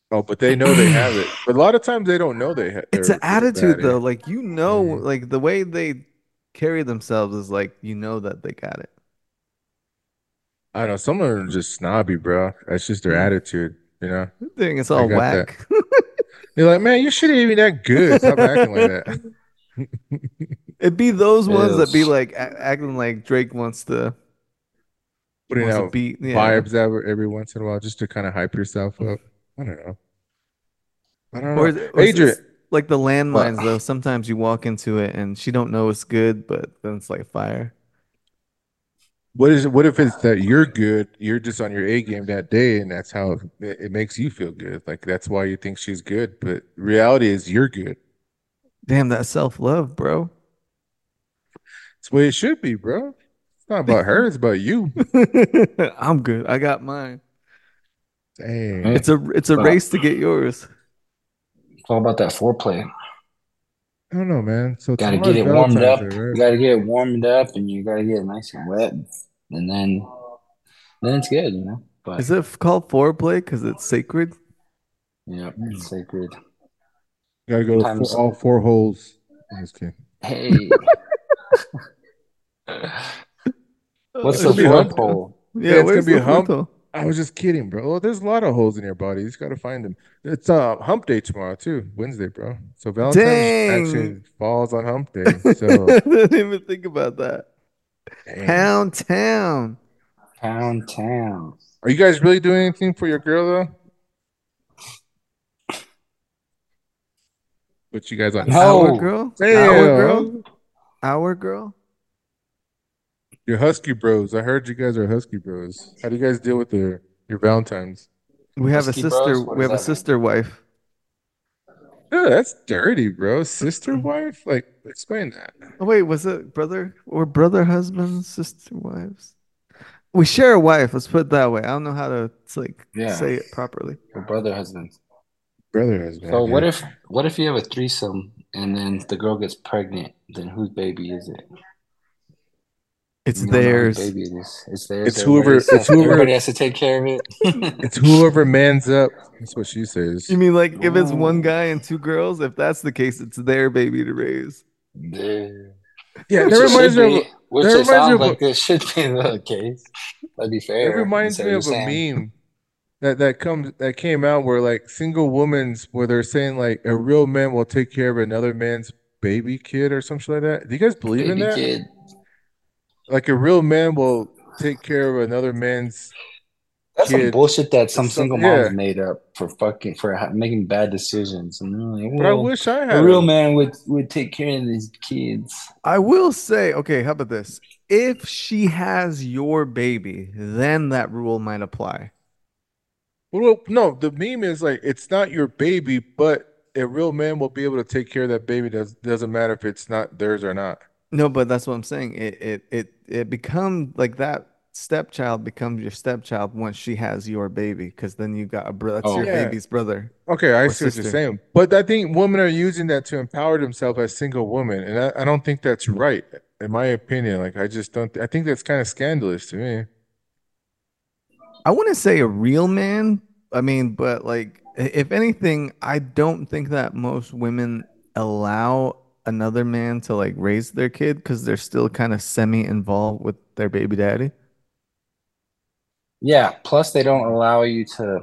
Oh, but they know they have it. But a lot of times they don't know they have. It. It's an attitude though. Like you know, Mhm. like the way they carry themselves is like you know that they got it. I don't know. Some of them are just snobby, bro. That's just their Mm. attitude. You know, I think it's all whack. You're like, man, you shouldn't even be that good. Stop acting like that. It'd be those ones that be like acting like Drake wants to Putting out beat yeah. vibes every, every once in a while just to kind of hype yourself up. Mm-hmm. I don't know. I don't know. Or, it- or Adrian, like the landmines uh, though. Sometimes you walk into it and she don't know it's good, but then it's like fire. what is what if it's that you're good, you're just on your A game that day, and that's how it, it makes you feel good. Like that's why you think she's good, but reality is you're good. Damn, that self love, bro. It's the way it should be, bro. It's not about her, it's about you. I'm good. I got mine. Dang. Mm. It's a it's a Wow. race to get yours. It's all about that foreplay. I don't know, man. So Gotta get it warmed up. Valentine's Day, You gotta get it warmed up, and you gotta get it nice and wet, and then then it's good, you know. But Is it f- called foreplay because it's sacred? yeah, it's mm. sacred. You gotta go to Sometimes- four, all four holes. I'm just kidding. Hey, what's It'll the be fourth hump- hole? Yeah, it's gonna be a hump. photo? I was just kidding, bro. Well, there's a lot of holes in your body. You just gotta find them. It's uh hump day tomorrow too, Wednesday, bro. So Valentine's Dang. actually falls on hump day. So I So didn't even think about that. dang. Pound town. Pound town. are you guys really doing anything for your girl though? Put you guys on No. Our girl? Damn. Our girl? Our girl? Your husky bros. I heard you guys are husky bros. How do you guys deal with the your Valentines? We have a Husky bros? sister. We have a that mean? sister wife. Yeah, that's dirty, bro. Sister wife? Like, explain that. Oh wait, was it brother or brother husbands, sister wives? We share a wife. Let's put it that way. I don't know how to like Yeah. say it properly. Your brother husband. Brother husband. So what if what if you have a threesome and then the girl gets pregnant? Then whose baby is it? It's You don't know whose theirs. baby it is. It's theirs. It's whoever- it's whoever- Everybody has to take care of it. It's whoever mans up. That's what she says. You mean like if it's one guy and two girls? If that's the case, it's their baby to raise. There. Yeah, Which that it reminds me of. Which that it reminds me sounds of a- like this should be the case. That'd be fair. It reminds me of a saying? meme that that comes that came out where like single women's where they're saying like a real man will take care of another man's baby kid or something like that. Do you guys believe in that? kid. Like a real man will take care of another man's. That's some bullshit that some Some- single yeah. made up for fucking for ha- making bad decisions. And they're But I wish I had a real a- man would would take care of these kids. I will say, okay, how about this? If she has your baby, then that rule might apply. Well, no, the meme is like it's not your baby, but a real man will be able to take care of that baby. Does doesn't matter if it's not theirs or not. No, but that's what I'm saying. It it it it becomes like that stepchild becomes your stepchild once she has your baby, because then you got a brother. That's Oh. your Yeah. baby's brother. Okay, I see what you're saying. But I think women are using that to empower themselves as single women. And I, I don't think that's right, in my opinion. Like, I just don't, I think that's kind of scandalous to me. I wouldn't say a real man. I mean, but like, if anything, I don't think that most women allow another man to like raise their kid because they're still kind of semi-involved with their baby daddy. Yeah. Plus, they don't allow you to.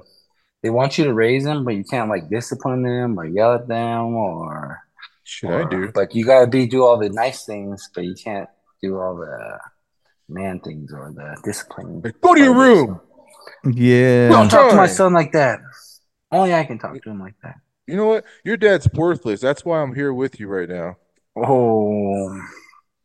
They want you to raise them, but you can't like discipline them or yell at them or. Should I do? Like you gotta be do all the nice things, but you can't do all the man things or the discipline. Like, go to your part of it. room. Yeah. Don't talk to my son like that. Only I can talk to him like that. You know what? Your dad's worthless. That's why I'm here with you right now. Oh,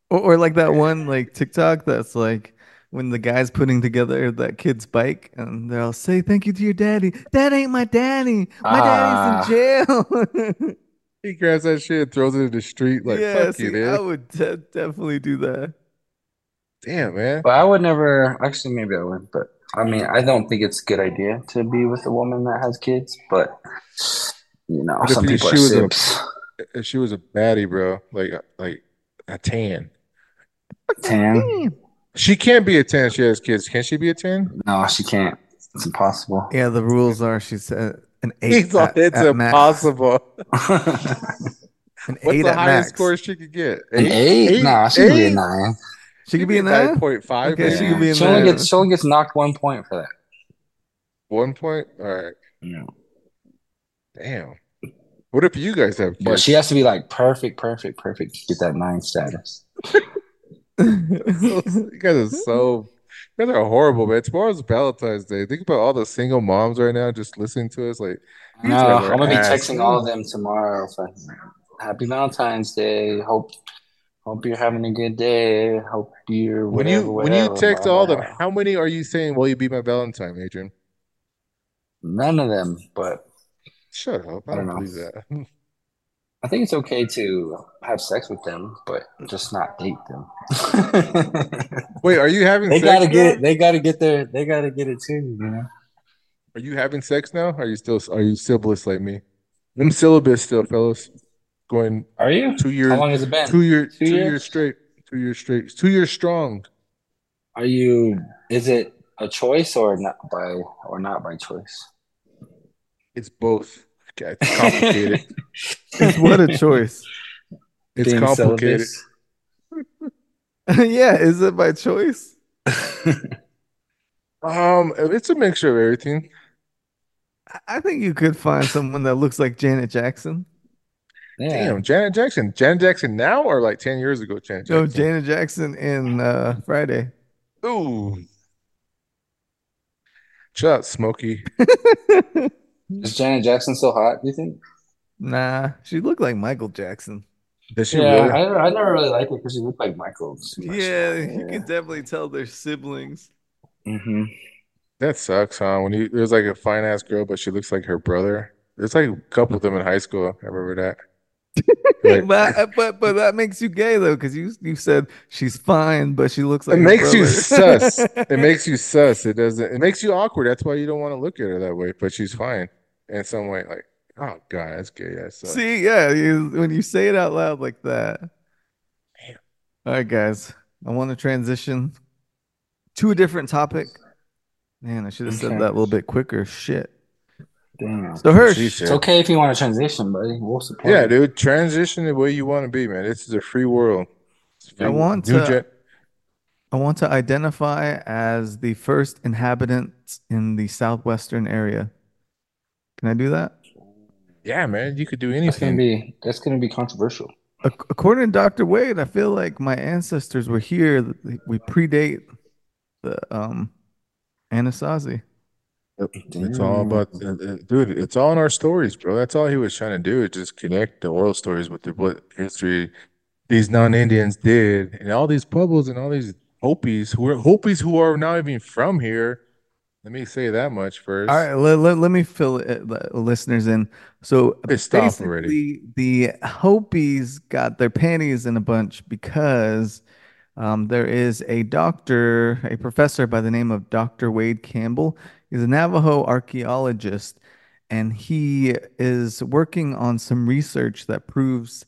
Or, or like that one like TikTok that's like when the guy's putting together that kid's bike and they'll say thank you to your daddy. That ain't my daddy. My Ah. daddy's in jail. He grabs that shit and throws it in the street. Like, yeah, fuck you, see, I would de- definitely do that. Damn, man. but I would never. Actually, maybe I would. But I mean, I don't think it's a good idea to be with a woman that has kids. But you know, What if some you- people she are was a- If she was a baddie, bro, like, like a 10. Tan? She can't be a 10 she has kids. Can she be a 10? No, she can't. It's impossible. Yeah, the rules are she's uh, an eight. He's like, at- it's at max. impossible. An What's eight the at highest max. score she could get? An eight? Nah, she could be a nine. She could be in that 9.5. Okay, she could be a She only gets she only gets knocked one point for that. One point? All right. Yeah. Damn. What if you guys have But she has to be like perfect, perfect, perfect to get that nine status. you guys are so you guys are horrible, man. Tomorrow's Valentine's Day. Think about all the single moms right now just listening to us. Like, No, I'm gonna be texting all of them tomorrow. For Happy Valentine's Day. Hope hope you're having a good day. Hope you're When whatever, you when you whatever, text blah, all blah, them, how many are you saying, "Will you be my Valentine, Adrian?" None of them, but Shut up! I I don't don't believe that. I think it's okay to have sex with them, but just not date them. Wait, are you having they sex gotta now? get it. They gotta get their. They gotta get it too. You know. Are you having sex now? Are you still are you syllabus like me? I'm syllabus still, fellas. Going Are you? two years, How long has it been? two year, two Two years years? straight, two years straight, two years strong. Are you? Is it a choice or not by or not by choice? It's both. Okay, it's complicated. It's what a choice. It's Being complicated. yeah, is it by choice? Um, it's a mixture of everything. I- I think you could find someone that looks like Janet Jackson. Yeah. Damn, Janet Jackson. Janet Jackson now or like 10 years ago, Janet No, Jackson? Janet Jackson in uh, Friday. Ooh. Shut up, Smokey. Is Janet Jackson still hot? Do you think? Nah, she looked like Michael Jackson. Does she yeah, really? I, I never really liked it because she looked like Michael. too much. Yeah, you can definitely tell they're siblings. hmm That sucks, huh? When you there's like a fine ass girl, but she looks like her brother. There's like a couple of them in high school. I remember that. But uh, but but that makes you gay though, because you you said she's fine, but she looks like it makes you sus. It makes you sus. It doesn't. It makes you awkward. That's why you don't want to look at her that way. But she's fine in some way. Like, oh god, that's gay. That sucks. See, yeah, you, when you say it out loud like that. Damn. All right, guys, I want to transition to a different topic. Man, I should have said that a little bit quicker. Shit. Damn. So Hirsch, She It's okay if you want to transition, buddy. We'll support Yeah, you. dude. Transition the way you want to be, man. This is a free world. Free I want to- gen- I want to identify as the first inhabitant in the southwestern area. Can I do that? Yeah, man. You could do That's gonna anything. be that's gonna be controversial. Ac- According to Dr. Wade, I feel like my ancestors were here. We predate the um Anasazi. It's all about, uh, uh, dude. It's all in our stories, bro. That's all he was trying to do is just connect the oral stories with the what history these non-Indians did, and all these Pueblos and all these Hopis who are Hopis who are not even from here, Let me say that much first. All right, let, let, let me fill it, the listeners in. So off already. basically, the Hopis got their panties in a bunch because um, there is a doctor, a professor by the name of Dr. Wade Campbell. He's a Navajo archaeologist, and he is working on some research that proves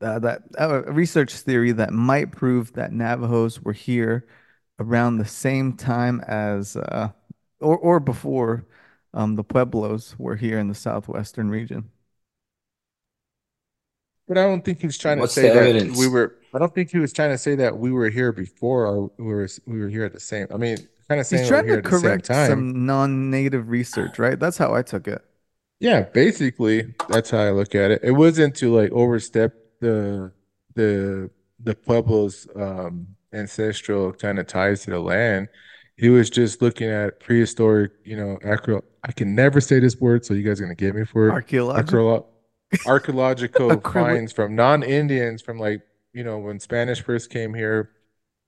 uh, that uh, a research theory that might prove that Navajos were here around the same time as uh, or or before um, the Pueblos were here in the southwestern region. But I don't think he was trying to say the that we were. I don't think he was trying to say that we were here before or we were we were here at the same. I mean, kind of He's saying we're trying to at the same correct some non-native research, right? That's how I took it. Yeah, basically, that's how I look at it. It wasn't to like overstep the the the Pueblo's um ancestral kind of ties to the land. He was just looking at prehistoric, you know, acro I can never say this word, so you guys are gonna get me for it. Archaeological archaeological finds from non-Indians from like, you know, when Spanish first came here,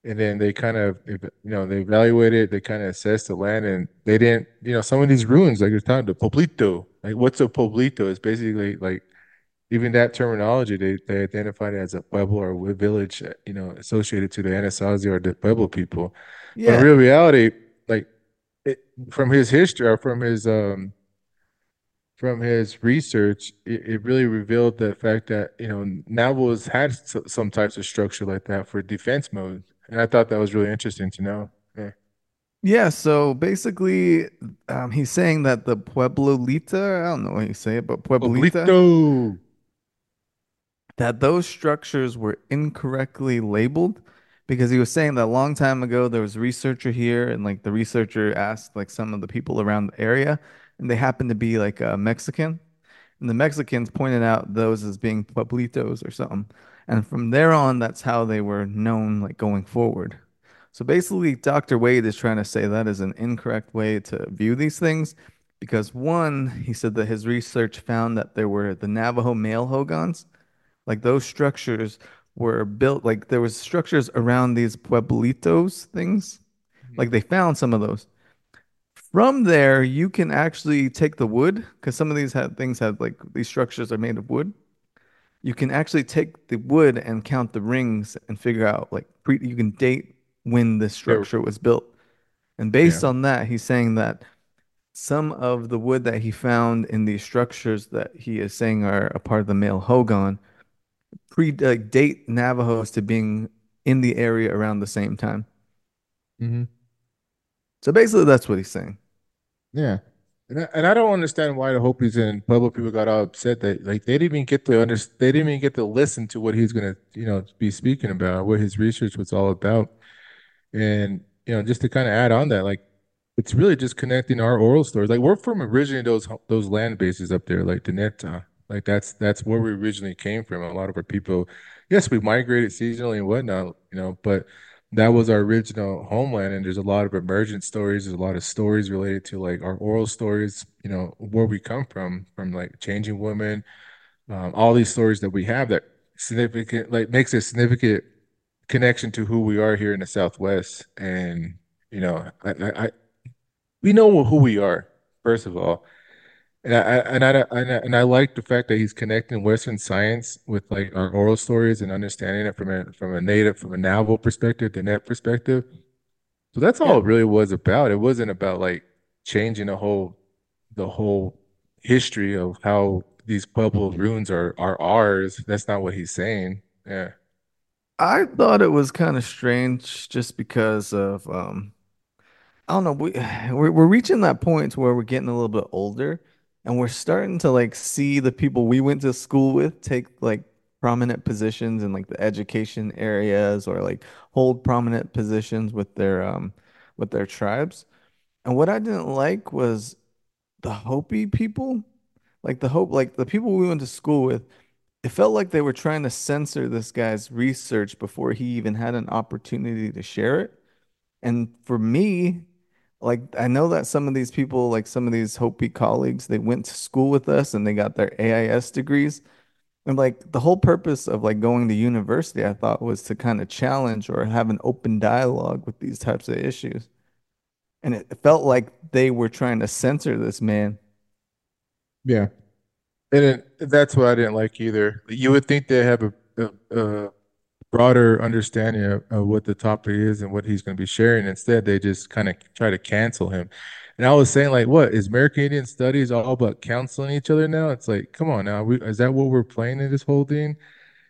and then they kind of, you know, they evaluated, they kind of assessed the land, and they didn't, you know, some of these ruins, like you're talking the Poblito, like what's a Poblito? It's basically like even that terminology, they they identified it as a pueblo or a village, you know, associated to the Anasazi or the Pueblo people. yeah. But in real reality, like it, from his history or from his um from his research, it, it really revealed the fact that, you know, Navajos had some types of structure like that for defense mode. And I thought that was really interesting to know. Yeah. yeah. So basically, um, he's saying that the Pueblolita, I don't know how you say it, but Pueblita, Oblito. that those structures were incorrectly labeled because he was saying that a long time ago there was a researcher here and like the researcher asked like some of the people around the area and they happened to be like uh, Mexican and the Mexicans pointed out those as being pueblitos or something and from there on that's how they were known like going forward. So basically Dr. Wade is trying to say that is an incorrect way to view these things because one he said that his research found that there were the Navajo male hogans like those structures were built like there was structures around these pueblitos things. Mm-hmm. Like they found some of those. From there, you can actually take the wood because some of these had things had like these structures are made of wood. You can actually take the wood and count the rings and figure out like pre you can date when the structure was built. And Yeah. based on that, he's saying that some of the wood that he found in these structures that he is saying are a part of the male Hogan pre like date Navajos to being in the area around the same time. hmm So basically, that's what he's saying. Yeah. And I, and I don't understand why the Hopis and Pueblo people got all upset that like they didn't even get to under they didn't even get to listen to what he's gonna, you know, be speaking about, what his research was all about. And you know, just to kind of add on that, like it's really just connecting our oral stories. Like we're from originally those those land bases up there, like Dinétah. Like that's that's where we originally came from. A lot of our people, yes, we migrated seasonally and whatnot, you know, but that was our original homeland. And there's a lot of emergent stories. There's a lot of stories related to like our oral stories, you know, where we come from, from like changing women, um, all these stories that we have that significant, like makes a significant connection to who we are here in the Southwest. And, you know, I, I, I we know who we are, first of all. And I, and I and I, and I like the fact that he's connecting Western science with like our oral stories and understanding it from a from a native, from a Navajo perspective, Diné perspective. So that's all Yeah. it really was about. It wasn't about like changing the whole the whole history of how these Pueblo ruins are are ours. That's not what he's saying. Yeah. I thought it was kind of strange just because of um I don't know we we're, we're reaching that point where we're getting a little bit older and we're starting to like see the people we went to school with take like prominent positions in like the education areas or like hold prominent positions with their um with their tribes. And what I didn't like was the Hopi people, like the Hope, like the people we went to school with, it felt like they were trying to censor this guy's research before he even had an opportunity to share it. And for me, like I know that some of these people, like some of these Hopi colleagues, they went to school with us and they got their AIS degrees. And like the whole purpose of like going to university, I thought was to kind of challenge or have an open dialogue with these types of issues. and it felt like they were trying to censor this man. Yeah. And it, that's what I didn't like either. You would think they have a, a, a broader understanding of, of what the topic is and what he's going to be sharing. Instead, they just kind of try to cancel him. And I was saying, like, what is American Indian Studies all about canceling each other now? It's like, come on now, we, is that what we're playing in this whole thing?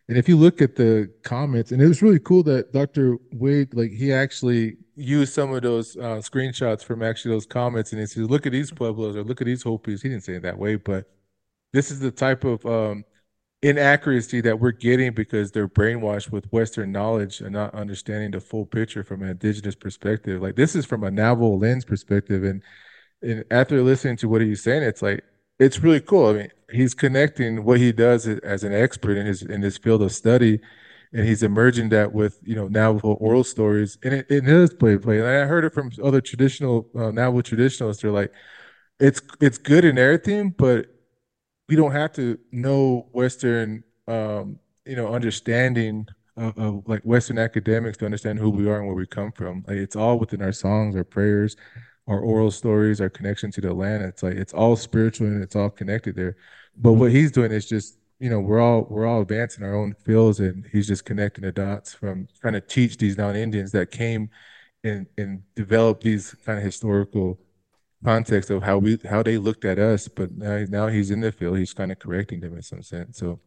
And if you look at the comments, and it was really cool that Dr. Wade, like, he actually used some of those uh, screenshots from actually those comments, and he says, "Look at these pueblos, or look at these Hopis." He didn't say it that way, but this is the type of um, inaccuracy that we're getting because they're brainwashed with Western knowledge and not understanding the full picture from an indigenous perspective. Like this is from a Navajo lens perspective, and and after listening to what he's saying, it's like it's really cool. I mean, he's connecting what he does as an expert in his in his field of study, and he's emerging that with you know Navajo oral stories, and it, does play play. And I heard it from other traditional uh, Navajo traditionalists. They're like, it's it's good in everything, but we don't have to know Western, um, you know, understanding of, of, like Western academics to understand who we are and where we come from. Like it's all within our songs, our prayers, our oral stories, our connection to the land. It's like it's all spiritual and it's all connected there. But what he's doing is just, you know, we're all we're all advancing our own fields, and he's just connecting the dots from trying to teach these non-Indians that came and and developed these kind of historical context of how we how they looked at us, but now, now he's in the field. He's kind of correcting them in some sense. So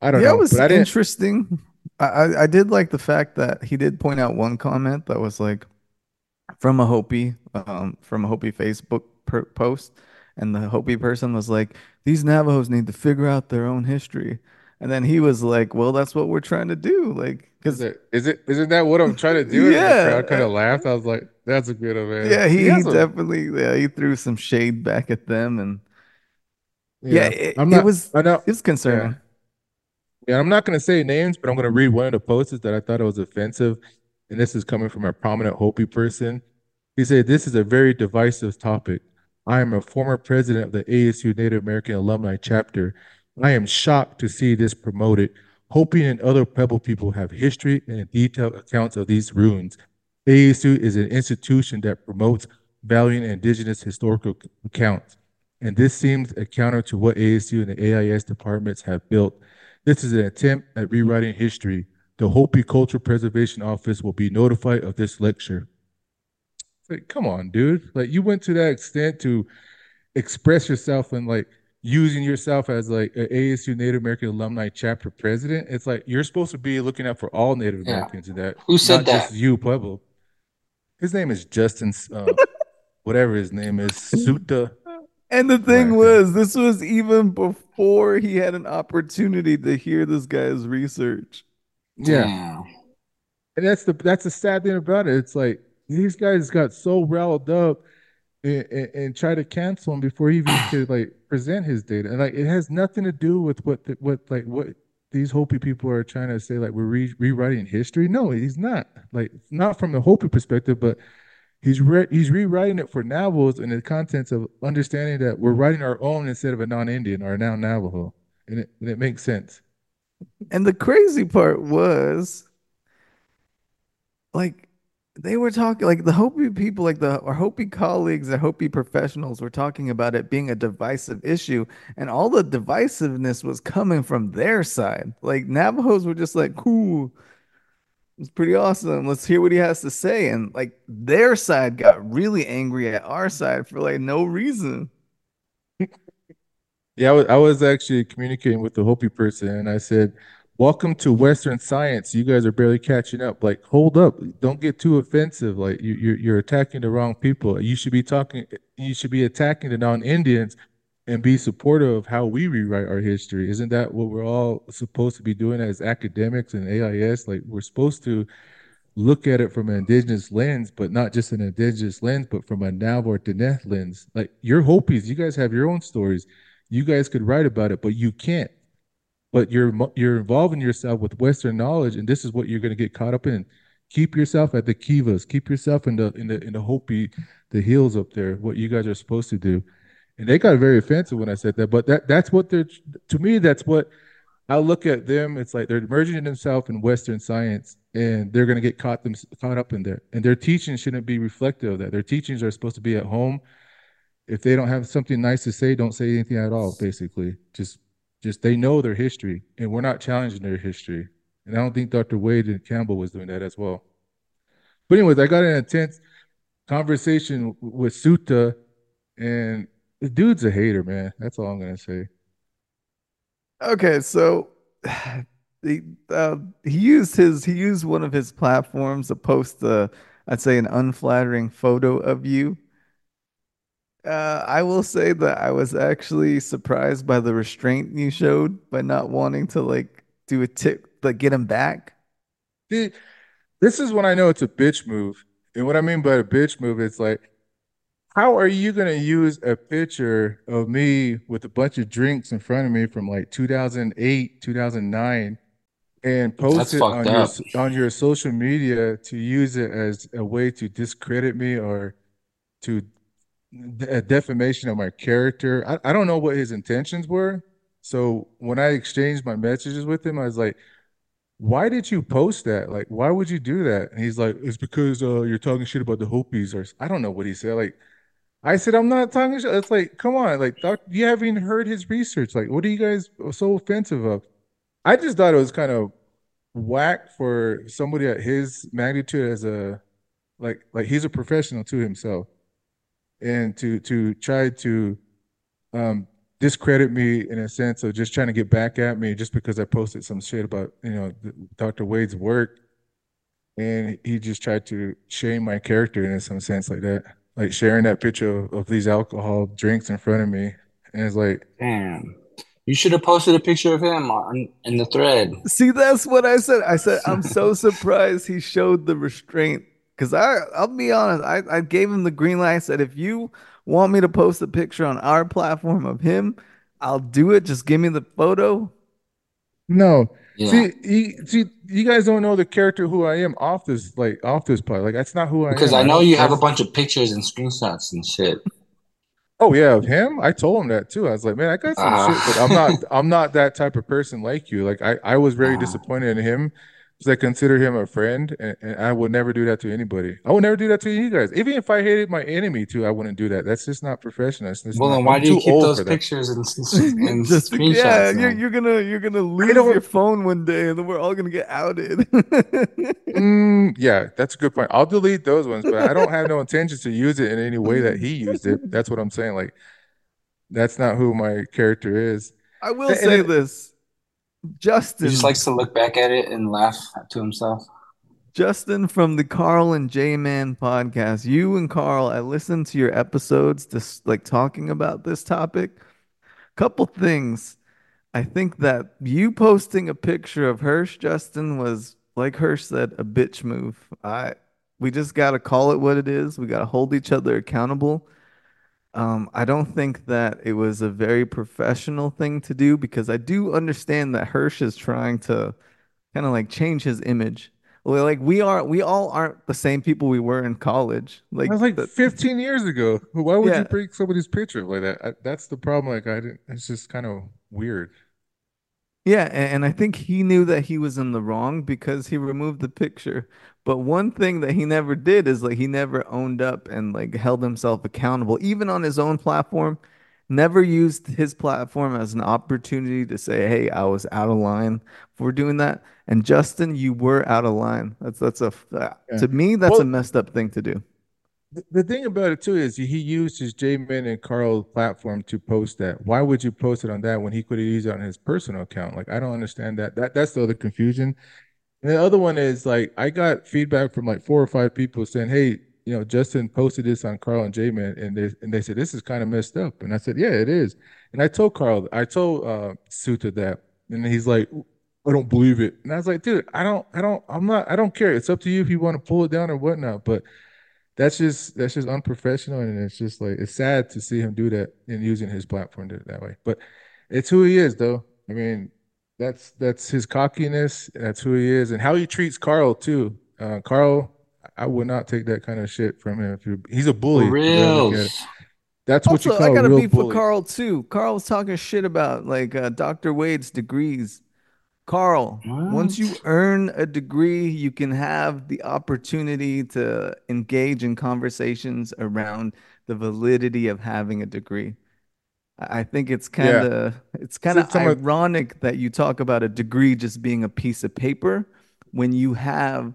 I don't yeah, know. it was but I interesting. I, I I did like the fact that he did point out one comment that was like from a Hopi, um, from a Hopi Facebook per post, and the Hopi person was like, "These Navajos need to figure out their own history," and then he was like, "Well, that's what we're trying to do." Like, Is because it is it isn't that what I'm trying to do? And Yeah. the crowd kind of laughed. I was like, that's a good one, man. yeah, he, he has a- definitely yeah he threw some shade back at them, and yeah, it, I'm it was I know it's concerning. Yeah, I'm not going to say names, but I'm going to read one of the posts that I thought it was offensive. And this is coming from a prominent Hopi person. He said, This is a very divisive topic. I am a former president of the ASU Native American Alumni Chapter. I am shocked to see this promoted. Hopi and other Pueblo people have history and detailed accounts of these ruins. ASU is an institution that promotes valuing indigenous historical accounts. And this seems a counter to what ASU and the AIS departments have built. This is an attempt at rewriting history. The Hopi Cultural Preservation Office will be notified of this lecture. Like, come on, dude. Like you went to that extent to express yourself and like using yourself as like a ASU Native American alumni chapter president. It's like you're supposed to be looking out for all Native Yeah. Americans in that. Who said not that? just you, Pueblo. His name is Justin, uh, whatever his name is, Suta. And the thing Right. was, this was even before he had an opportunity to hear this guy's research. Yeah. Damn. And that's the that's the sad thing about it. It's like these guys got so riled up and, and, and try to cancel him before he even could like present his data. And like it has nothing to do with what the, what like what these Hopi people are trying to say. Like we're re- rewriting history. No, he's not. Like not from the Hopi perspective, but he's re- he's rewriting it for Navajos in the contents of understanding that we're writing our own instead of a non-Indian or a now Navajo, and it, and it makes sense. And the crazy part was, like, they were talking, like, the Hopi people, like, the our Hopi colleagues, the Hopi professionals were talking about it being a divisive issue. And all the divisiveness was coming from their side. Like, Navajos were just like, cool. It's pretty awesome. Let's hear what he has to say. And like their side got really angry at our side for like no reason. Yeah, I was, I was actually communicating with the Hopi person, and I said, "Welcome to Western science. You guys are barely catching up. Like, hold up, don't get too offensive. Like, you, you're you're attacking the wrong people. You should be talking. You should be attacking the non-Indians, and be supportive of how we rewrite our history. Isn't that what we're all supposed to be doing as academics and AIS? Like, we're supposed to." look at it from an indigenous lens, but not just an indigenous lens, but from a Navajo Diné lens. Like you're Hopis, you guys have your own stories. You guys could write about it, but you can't. But you're you're involving yourself with Western knowledge, and this is what you're going to get caught up in. Keep yourself at the kivas. Keep yourself in the in the in the Hopi, the hills up there. What you guys are supposed to do, and they got very offensive when I said that. But that that's what they're to me. That's what I look at them. It's like they're merging themselves in Western science, and they're going to get caught them caught up in there. And their teaching shouldn't be reflective of that. Their teachings are supposed to be at home. If they don't have something nice to say, don't say anything at all. Basically, just just they know their history, and we're not challenging their history. And I don't think Dr. Wade and Campbell was doing that as well. But anyways, I got an intense conversation with Suta, and the dude's a hater, man. That's all I'm gonna say. Okay, so he uh, he used his he used one of his platforms to post a I'd say an unflattering photo of you. Uh, I will say that I was actually surprised by the restraint you showed by not wanting to like do a tip like get him back. See, this is when I know it's a bitch move. And what I mean by a bitch move is like, how are you gonna use a picture of me with a bunch of drinks in front of me from like 2008, 2009, and post That's it fucked on your on your social media to use it as a way to discredit me or to a defamation of my character? I, I don't know what his intentions were. So when I exchanged my messages with him, I was like, why did you post that? Like, why would you do that? And he's like, it's because uh, you're talking shit about the Hopis, or I don't know what he said. Like, I said, I'm not talking shit. It's like, come on, like, doc, you haven't even heard his research. Like, what are you guys so offensive of? I just thought it was kind of whack for somebody at his magnitude as a like like he's a professional to himself, and to to try to um discredit me in a sense of just trying to get back at me just because I posted some shit about you know Dr. Wade's work, and he just tried to shame my character in some sense like that, like sharing that picture of, of these alcohol drinks in front of me, and it's like, Damn. You should have posted a picture of him on in the thread. See, that's what I said. I said I'm so surprised he showed the restraint because I I'll be honest. I I gave him the green light. I said if you want me to post a picture on our platform of him, I'll do it. Just give me the photo. no. Yeah. See, you, see, you guys don't know the character who I am off this, like off this part. Like that's not who I Because am. Because I know don't- you have a bunch of pictures and screenshots and shit. Oh yeah, of him. I told him that too. I was like, man, I got some Uh-huh. shit, but I'm not. I'm not that type of person like you. Like I, I was very Uh-huh. disappointed in him because I consider him a friend, and, and I would never do that to anybody. I would never do that to you guys. Even if I hated my enemy too, I wouldn't do that. That's just not professional. It's Well, not- then why I'm do you keep those pictures and, and Just screenshots? yeah, you're you're gonna you're gonna lose your phone one day, and then we're all gonna get outed. Mm, yeah, that's a good point. I'll delete those ones, but I don't have no intentions to use it in any way that he used it. That's what I'm saying. Like, that's not who my character is. I will And- say this, Justin. He just likes to look back at it and laugh to himself. Justin from the Carl and J Man podcast. You and Carl, I listened to your episodes just like talking about this topic. Couple things. I think that you posting a picture of Hirsch, Justin, was like Hirsch said, a bitch move. I we just gotta call it what it is. We gotta hold each other accountable. Um, I don't think that it was a very professional thing to do because I do understand that Hirsch is trying to kind of like change his image. Like we are, we all aren't the same people we were in college. Like, That was like the- 15 years ago. Why would Yeah. you bring somebody's picture like that? I, that's the problem. Like, I didn't, it's just kind of weird. Yeah, and, I think he knew that he was in the wrong because he removed the picture. But one thing that he never did is like he never owned up and like held himself accountable, even on his own platform. Never used his platform as an opportunity to say, "Hey, I was out of line for doing that." And Justin, you were out of line. That's that's a uh, Yeah. to me that's a messed up thing to do. The, thing about it too is he used his J and Carl platform to post that. Why would you post it on that when he could have used it on his personal account? Like, I don't understand that. That that's the other confusion. And the other one is like I got feedback from like four or five people saying, "Hey, you know, Justin posted this on Carl and J and they and they said this is kind of messed up." And I said, "Yeah, it is." And I told Carl, I told uh Suta that, and he's like, "I don't believe it." And I was like, "Dude, I don't, I don't, I'm not, I don't care. It's up to you if you want to pull it down or whatnot." But that's just that's just unprofessional, and it's just like it's sad to see him do that and using his platform to, that way. But it's who he is, though. I mean, that's that's his cockiness. That's who he is, and how he treats Carl too. Uh, Carl, I would not take that kind of shit from him. If you, he's a bully. For you gotta look at real. That's what you Also, call I got a a real beef bully. with Carl too. Carl was talking shit about like uh, Dr. Wade's degrees. Carl, once you earn a degree, you can have the opportunity to engage in conversations around the validity of having a degree. I I think it's kind Yeah. of it's kind So of some of ironic that you talk about a degree just being a piece of paper when you have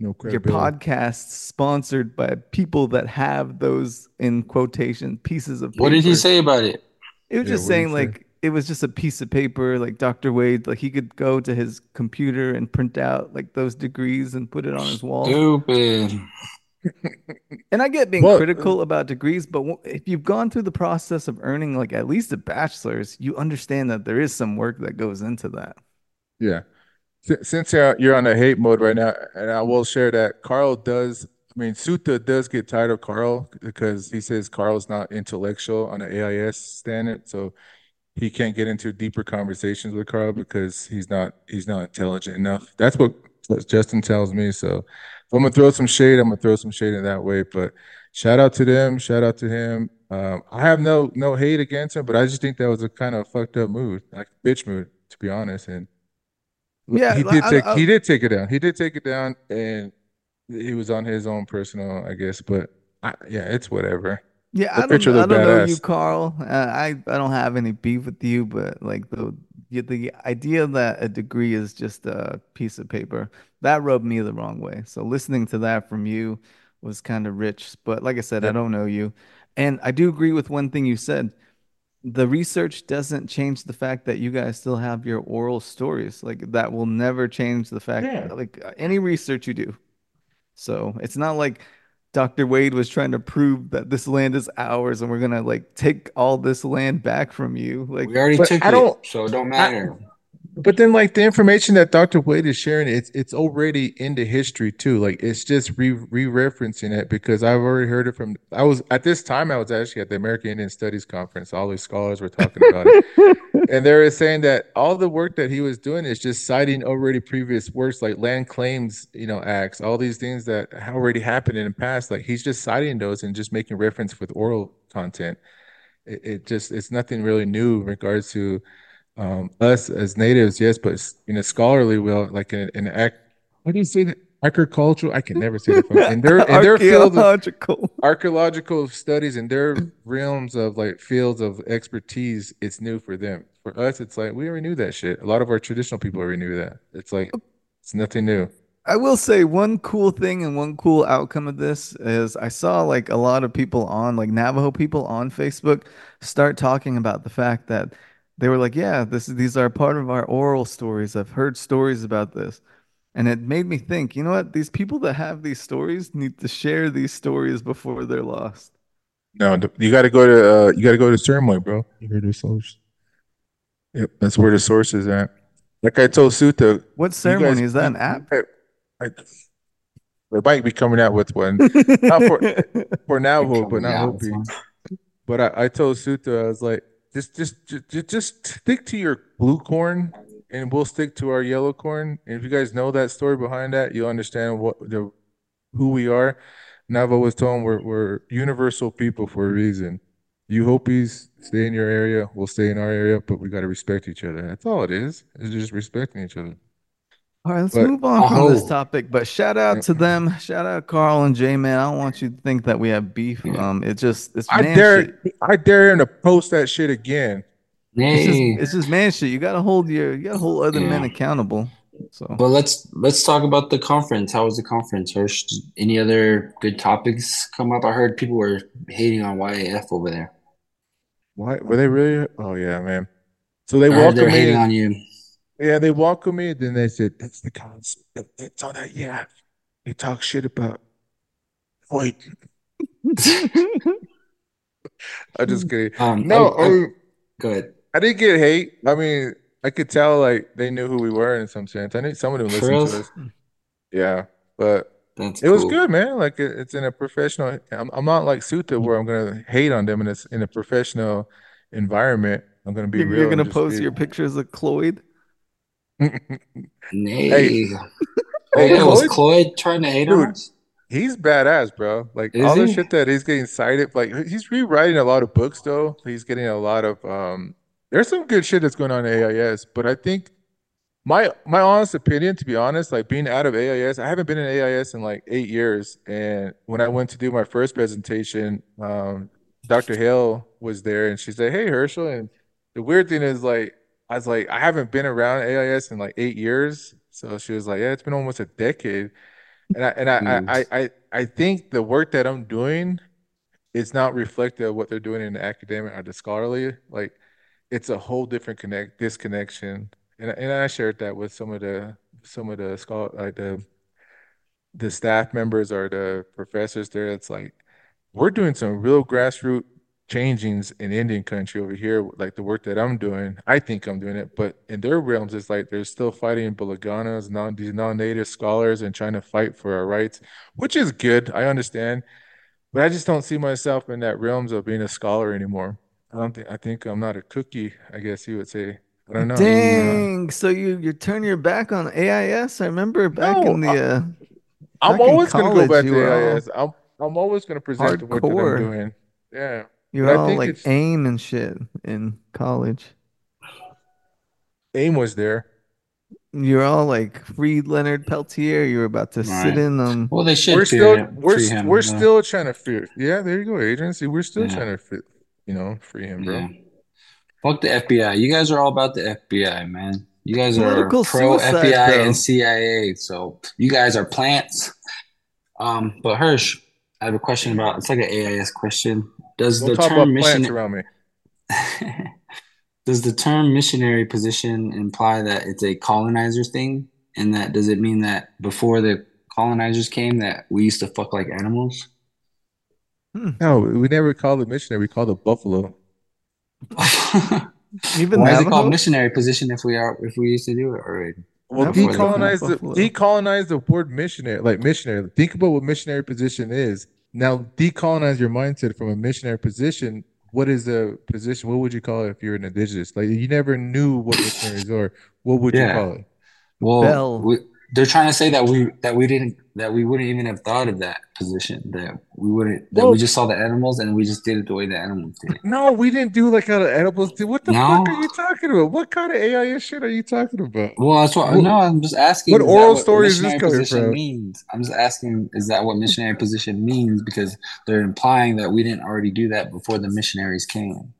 no your podcast sponsored by people that have those in quotation pieces of What did he say about it? It was Yeah, just what did saying say? like it was just a piece of paper, like Dr. Wade, like he could go to his computer and print out like those degrees and put it on his wall. Stupid. And I get being Well, uh, critical about degrees, but if you've gone through the process of earning like at least a bachelor's, you understand that there is some work that goes into that. yeah. Si- Since you're you're on a hate mode right now, and I will share that Carl does, I mean, Suta does get tired of Carl because he says Carl's not intellectual on the AIS standard, so he can't get into deeper conversations with Carl because he's not he's not intelligent enough. That's what Justin tells me. So if I'm gonna throw some shade, I'm gonna throw some shade in that way. But shout out to them, shout out to him. Um, I have no no hate against him, but I just think that was a kind of fucked up mood, like bitch mood, to be honest. And Yeah, he did I- take I- he did take it down. He did take it down, and he was on his own personal, I guess. But I, yeah, it's whatever. Yeah, The I don't I don't know you. Carl. Uh, I I don't have any beef with you, but like the the idea that a degree is just a piece of paper, that rubbed me the wrong way. So listening to that from you was kind of rich. But like I said, I don't know you. And I do agree with one thing you said. The research doesn't change the fact that you guys still have your oral stories. Like that will never change the fact Yeah. like uh, any research you do. So it's not like Dr. Wade was trying to prove that this land is ours and we're gonna like take all this land back from you. Like We already But took I it, don't- so it don't I- matter. But then, like the information that Dr. Wade is sharing, it's it's already in the history too. Like it's just re re-referencing it because I've already heard it from. I was at this time. I was actually at the American Indian Studies conference. All these scholars were talking about it, and they were saying that all the work that he was doing is just citing already previous works, like land claims, you know, acts, all these things that already happened in the past. Like he's just citing those and just making reference with oral content. It, it just it's nothing really new in regards to um, us as natives, yes, but in a scholarly will, like in an act, what do you say that? Agricultural, I can never say that. In their in their field of archaeological. archaeological studies, in their realms of like fields of expertise, it's new for them. For us, it's like we already knew that shit. A lot of our traditional people already knew that. It's like it's nothing new. I will say one cool thing and one cool outcome of this is I saw like a lot of people on like Navajo people on Facebook start talking about the fact that they were like, yeah, this these are part of our oral stories. I've heard stories about this. And it made me think, you know what? These people that have these stories need to share these stories before they're lost. No, you got to go to uh, you got to go to Ceremony, bro. You heard the source. Yep, that's where the source is at. Like I told Suta, What you guys, ceremony is that? An app? I, I, they might be coming out with one not for for Navajo, but not out Hopi. But I, I told Suta, I was like, just just just just stick to your blue corn, and we'll stick to our yellow corn. And if you guys know that story behind that, you'll understand what the who we are. Navajo was told we're we're universal people for a reason. You Hopis stay in your area, we'll stay in our area, but we got to respect each other. That's all it is. It's just respecting each other. All right, let's But- move on from this topic. But shout out to them. Shout out Carl and J Man. I don't want you to think that we have beef. Um, it just it's I dare shit. I dare him to post that shit again. It's just Hey, it's just man shit. You gotta hold your you gotta hold other men accountable. So but let's let's talk about the conference. How was the conference? Hirsch? Any other good topics come up? I heard people were hating on YAF over there. Why were they really? Oh yeah, man. So they I they were me. hating and- on you. Yeah, they welcome me. Then they said, "That's the concept. It's on that. Yeah, they talk shit about." Wait, I'm just kidding. Um, No, I, I, I, go ahead. I didn't get hate. I mean, I could tell like they knew who we were in some sense. I knew some of them listened real? to us. Yeah, but That's it was good, man. Like it, it's in a professional. I'm, I'm not like Suta where I'm gonna hate on them in a s- in a professional environment. I'm gonna be you're, real. you're gonna post be- your pictures of Cloyd. Nay. Hey. Hey, was Cloyd? Trying to hate on Dude, us? He's badass, bro. Like Is all the shit that he's getting cited, like he's rewriting a lot of books though. He's getting a lot of um there's some good shit that's going on in AIS, but I think My my honest opinion, to be honest, like being out of AIS, I haven't been in AIS in like eight years. And when I went to do my first presentation, um, Dr. Hale was there and she said, Hey Herschel. And the weird thing is like I was like, I haven't been around AIS in like eight years. So she was like, Yeah, it's been almost a decade. And I and I I I, I I think the work that I'm doing is not reflective of what they're doing in the academic or the scholarly. Like it's a whole different connect disconnection. And and I shared that with some of the some of the scholar like the the staff members or the professors there. It's like we're doing some real grassroots changings in Indian country over here, like the work that I'm doing. I think I'm doing it, but in their realms, it's like they're still fighting Bilagáanas, non these non-native scholars, and trying to fight for our rights, which is good. I understand, but I just don't see myself in that realms of being a scholar anymore. I don't think I think I'm not a cookie, I guess you would say. I don't know. Mm, Dang, so you you turn your back on AIS? I remember back No, in I, the uh I'm always gonna go back to AIS. I'm I'm always gonna present the work that I'm doing. Yeah, You but were all think like AIM and shit in college. AIM was there. You're all like free Leonard Peltier. You're about to sit in um Well, they should. We're should still him. we're Free st- we're him. Uh, still trying to free. Yeah, there you go, agency. We're still yeah. trying to fit, you know, free him, bro. Yeah. Fuck the FBI. You guys are all about the FBI, man. You guys are political pro suicide FBI though. and CIA. So you guys are plants. Um, but Hirsch, I have a question about it's like an AIS question. Does Don't the talk term about plants mission around me. does the term missionary position imply that it's a colonizer thing? And that does it mean that before the colonizers came that we used to fuck like animals? Hmm. No, we never called it missionary. We called it buffalo. Even Why is it called missionary position if we are if we used to do it already? Well, Navajo Before the is not decolonize the decolonize the word missionary, like missionary. Think about what missionary position is. Now decolonize your mindset from a missionary position. What is a position? What would you call it if you're an indigenous? Like you never knew what missionaries are. What would you Yeah. call it? Well, we, they're trying to say that we that we didn't that we wouldn't even have thought of that position that we wouldn't that Well, we just saw the animals and we just did it the way the animals did it. no, we didn't do like how the edibles do. What the fuck are you talking about? What kind of AIS shit are you talking about? well that's what What, no. I'm just asking. What oral story is this missionary coming position from? means? I'm just asking. Is that what missionary position means? Because they're implying that we didn't already do that before the missionaries came.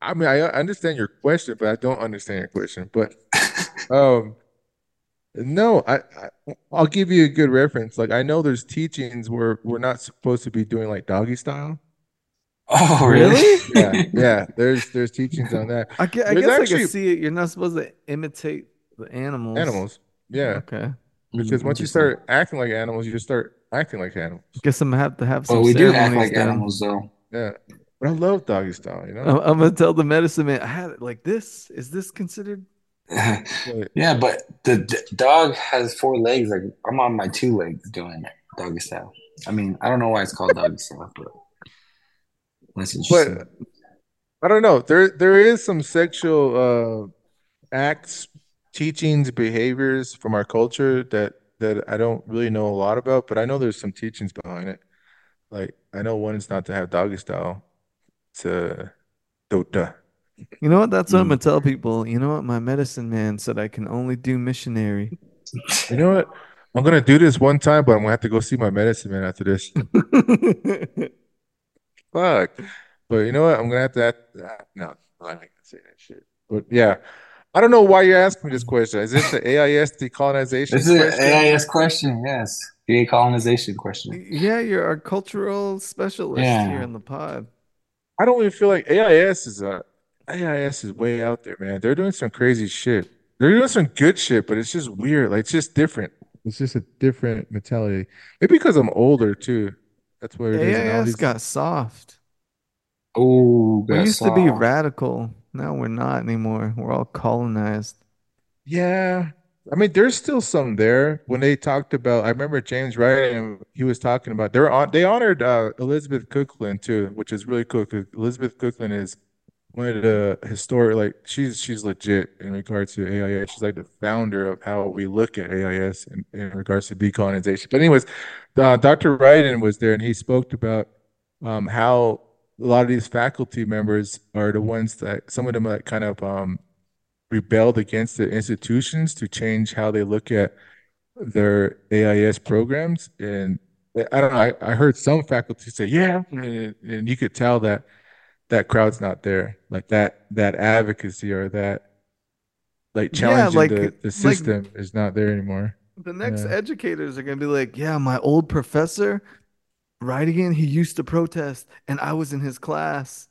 I mean, I understand your question, but I don't understand your question. But um, no, I, I I'll give you a good reference. Like I know there's teachings where we're not supposed to be doing like doggy style. Oh, really? Really? Yeah, yeah. There's there's teachings on that. I, gue- I There's guess I can see it. You're not supposed to imitate the animals. animals. Yeah, Okay. because once you start acting like animals, you just start acting like animals. Guess I'm gonna have to have But some we do act like then. animals, though. Yeah, but I love doggy style. You know. I'm, I'm gonna tell the medicine man I had it like this. Is this considered? Yeah, but the, the dog has four legs. Like I'm on my two legs doing it, doggy style. I mean, I don't know why it's called doggy style, but that's interesting. but I don't know. There there is some sexual uh acts, teachings, behaviors from our culture that that I don't really know a lot about, but I know there's some teachings behind it. Like I know one is not to have doggy style. To do duh. You know what? That's what I'm Mm. gonna tell people. You know what? My medicine man said I can only do missionary. You know what? I'm gonna do this one time, but I'm gonna have to go see my medicine man after this. Fuck. But you know what? I'm gonna have to. Have, ah, no, I'm not gonna say that shit. But yeah, I don't know why you're asking me this question. Is this the AIS decolonization This is an? AIS question, yes. decolonization question. Yeah, you're our cultural specialist Yeah. here in the pod. I don't even feel like AIS is a AIS is way out there, man. They're doing some crazy shit. They're doing some good shit, but it's just weird. Like it's just different. It's just a different mentality. Maybe because I'm older too. That's what it is. And all AIS these got soft. Oh, We got used to be radical. Now we're not anymore. We're all colonized. Yeah. I mean, there's still some there. When they talked about, I remember James Wright and he was talking about they're on they honored uh, Elizabeth Cook-Lynn too, which is really cool because Elizabeth Cook-Lynn is one of the historic like she's she's legit in regards to AIS. She's like the founder of how we look at AIS in, in regards to decolonization. But anyways, uh, Dr. Ryden was there and he spoke about um, how a lot of these faculty members are the ones that some of them that kind of um, rebelled against the institutions to change how they look at their AIS programs. And I don't know, I, I heard some faculty say, yeah, and, and you could tell that that crowd's not there. Like that that advocacy or that like Yeah, challenging like the, the system is not there anymore. the next Yeah. educators are gonna be like, yeah, my old professor, right again, he used to protest, and I was in his class.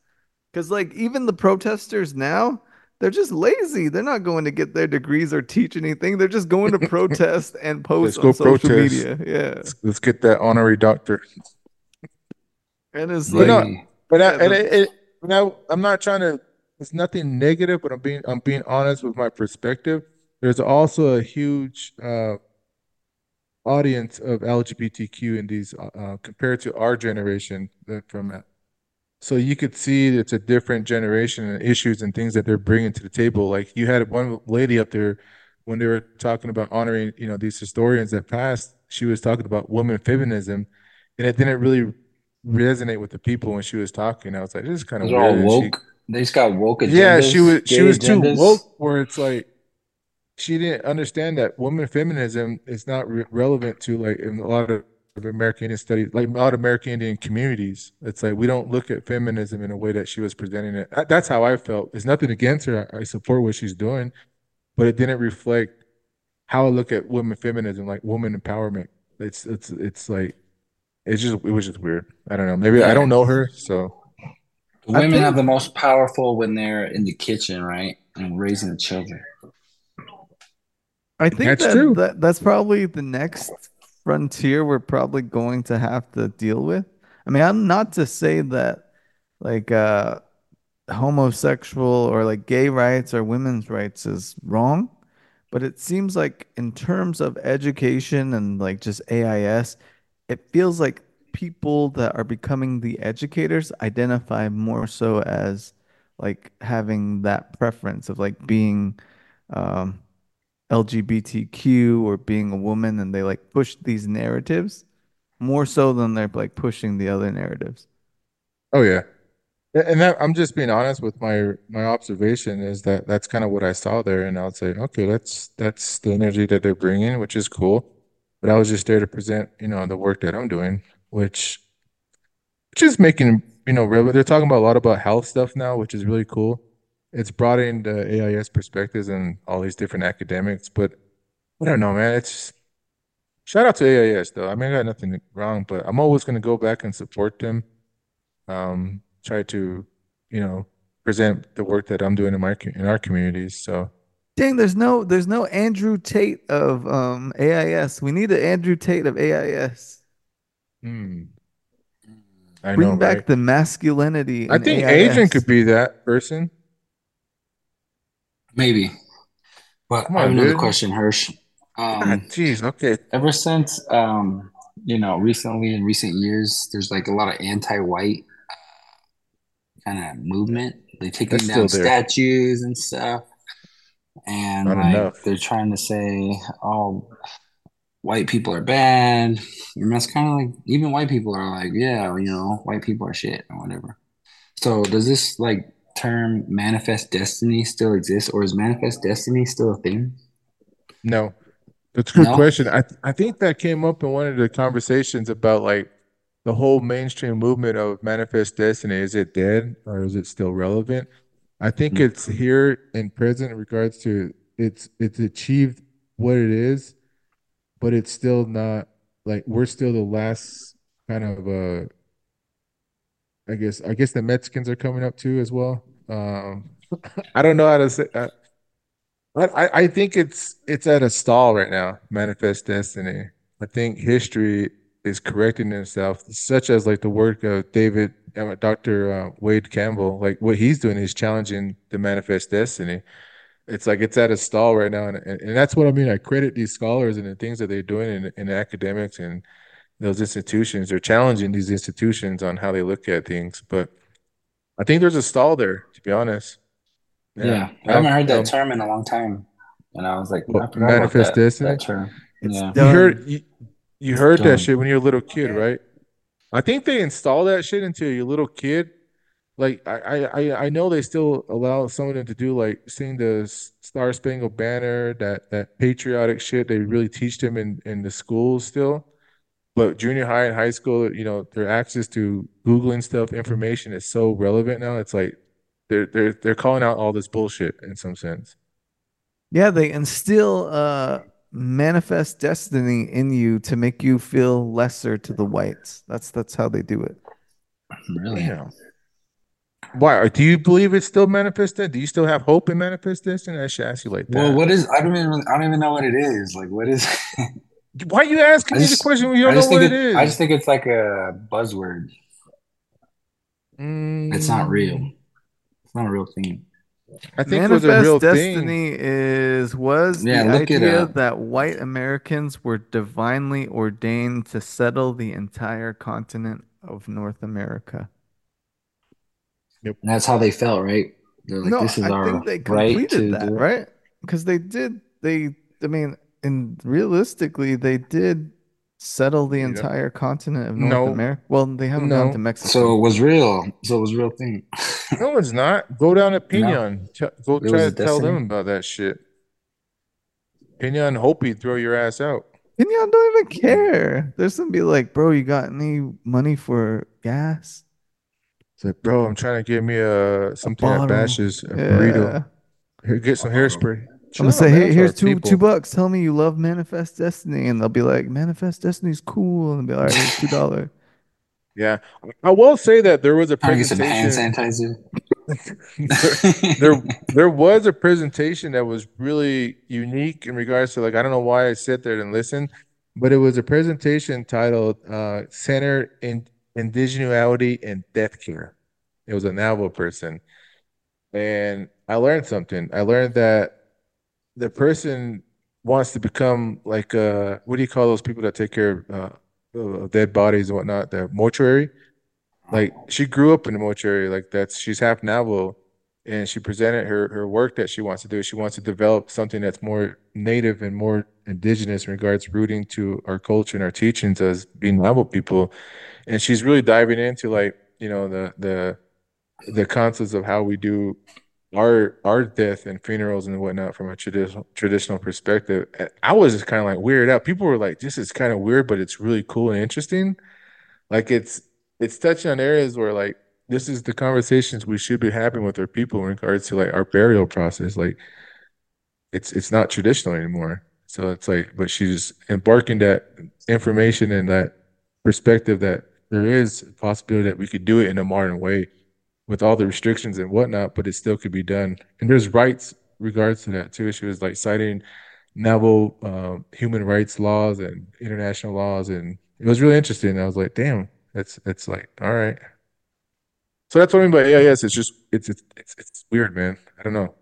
Because like even the protesters now, they're just lazy. They're not going to get their degrees or teach anything. They're just going to protest and post Let's go on social protest. media. Yeah. Let's, let's get that honorary doctor. And it's like no, But I, Yeah, and the- it, now I'm not trying to. It's nothing negative, but I'm being I'm being honest with my perspective. There's also a huge uh, audience of LGBTQ in these uh, uh, compared to our generation that from that. So you could see it's a different generation and issues and things that they're bringing to the table. Like you had one lady up there when they were talking about honoring, you know, these historians that passed. She was talking about woman feminism, and it didn't really resonate with the people when she was talking. I was like, this is kind of are all weird. She- woke. They just got woke agendas. yeah, she was she was too woke where it's like she didn't understand that woman feminism is not re relevant to like in a lot of American Indian studies, like a lot of American Indian communities. It's like we don't look at feminism in a way that she was presenting it. That's how I felt. It's nothing against her. I I support what she's doing, but it didn't reflect how I look at women feminism, like woman empowerment. It's it's it's like it's just it was just weird. I don't know. Maybe I don't know her, so I Women think- are the most powerful when they're in the kitchen, right? And raising the children. I think That's that, true. that that's probably the next frontier we're probably going to have to deal with. I mean, I'm not to say that like uh homosexual or like gay rights or women's rights is wrong, but it seems like in terms of education and like just AIS, it feels like people that are becoming the educators identify more so as like having that preference of like being um LGBTQ or being a woman and they like push these narratives more so than they're like pushing the other narratives. Oh yeah. And that, I'm just being honest with my my observation is that that's kind of what I saw there, and I would say, okay, that's that's the energy that they're bringing, which is cool. But I was just there to present, you know, the work that I'm doing, which which is making, you know, real. They're talking about a lot about health stuff now, which is really cool. It's brought in the AIS perspectives and all these different academics, but I don't know, man. It's shout out to AIS though. I mean, I got nothing wrong, but I'm always going to go back and support them um, try to, you know, present the work that I'm doing in my in our communities. So Dang, there's no there's no Andrew Tate of um AIS. We need an Andrew Tate of AIS. hmm, I Bring know, back right? the masculinity I think AIS. Adrian could be that person. Maybe. But Come I have on, another dude. question, Hirsch. Um, jeez, okay. ever since um, you know, recently in recent years, there's like a lot of anti-white kind of movement. They taking That's down there. statues and stuff, and Not like enough. they're trying to say, "Oh, white people are bad," and that's kind of like even white people are like, "Yeah, you know, white people are shit or whatever." So does this like term manifest destiny still exist, or is manifest destiny still a thing? No, that's a good No? question. I I think that came up in one of the conversations about like the whole mainstream movement of manifest destiny. Is it dead or is it still relevant? I think Hmm. it's here in present in regards to it's it's achieved what it is, but it's still not like we're still the last kind of uh I guess I guess the Mexicans are coming up too as well. Um I don't know how to say uh, but I, I think it's it's at a stall right now, Manifest Destiny. I think history is correcting itself, such as like the work of David, uh, Dr. Uh, Wade Campbell. Like what he's doing is challenging the Manifest Destiny. It's like it's at a stall right now, and, and, and that's what I mean. I credit these scholars and the things that they're doing in, in academics and those institutions. They're challenging these institutions on how they look at things. But I think there's a stall there, to be honest. Yeah, I haven't heard that Um, term in a long time, and I was like, What, I manifest that, destiny? that term. It's Yeah, You heard you, you heard done. that shit when you were a little kid, right? I think they install that shit into your little kid like I, I I know they still allow some of them to do like sing the Star Spangled Banner, that that patriotic shit they really teach them in in the schools still. But junior high and high school, you know, their access to Googling stuff, information is so relevant now. It's like they're they're they're calling out all this bullshit in some sense. Yeah, they instill uh manifest destiny in you to make you feel lesser to the whites. That's that's how they do it. Really? Damn. Why? Do you believe it's still manifested? Do you still have hope in manifest destiny? I should ask you like that. Well, what is? I don't even. I don't even know what it is. Like, what is? Why are you asking I me the question when you I don't know just what think it is? I just think it's like a buzzword. It's not real. Mm, It's not a real thing. I think it was Manifest a real thing. destiny is was Yeah, the look idea that white Americans were divinely ordained to settle the entire continent of North America. And that's how they felt, right? They're like, no, this is I our think they right completed to that, right? Because they did. They, I mean, and realistically, they did settle the Yeah. entire continent of North No. America. Well, they haven't gone to Mexico. So it was real. So it was a real thing. No, it's not. Go down to Pinon. Ch- Go It try to a tell them about that shit. Pinon Hopi throw your ass out. And y'all don't even care. There's gonna be like, bro, you got any money for gas? It's like, bro, I'm trying to get me a something that bottle. bashes a Yeah. burrito. Here, get some A bottle. I'm gonna say, man. hey, here's two people. two bucks. Tell me you love Manifest Destiny, and they'll be like, Manifest Destiny's cool, and they'll be like, all right, here's two dollar. Yeah, I will say that there was a Trying some hand presentation. sanitizer. there there was a presentation that was really unique in regards to like I don't know why I sat there and listened, but it was a presentation titled uh Center in Indigenuality and Death Care. It was a novel person. And I learned something. I learned that the person wants to become like uh what do you call those people that take care of uh, dead bodies and whatnot, the mortuary? Like she grew up in the mortuary, like that's she's half Navajo, and she presented her her work that she wants to do. She wants to develop something that's more native and more indigenous in regards rooting to our culture and our teachings as being Navajo people. And she's really diving into like, you know, the the the concepts of how we do our our death and funerals and whatnot from a traditional traditional perspective. I was just kind of like weirded out. People were like, "This is kind of weird, but it's really cool and interesting." Like it's it's touching on areas where like this is the conversations we should be having with our people in regards to like our burial process. Like it's it's not traditional anymore. So it's like, but she's embarking that information and that perspective that there is a possibility that we could do it in a modern way with all the restrictions and whatnot, but it still could be done. And there's rights regards to that too. She was like citing novel um, human rights laws and international laws, and it was really interesting. I was like, damn, that's it's like all right. So that's what I mean by AIS. It's just it's it's it's, it's weird, man. I don't know.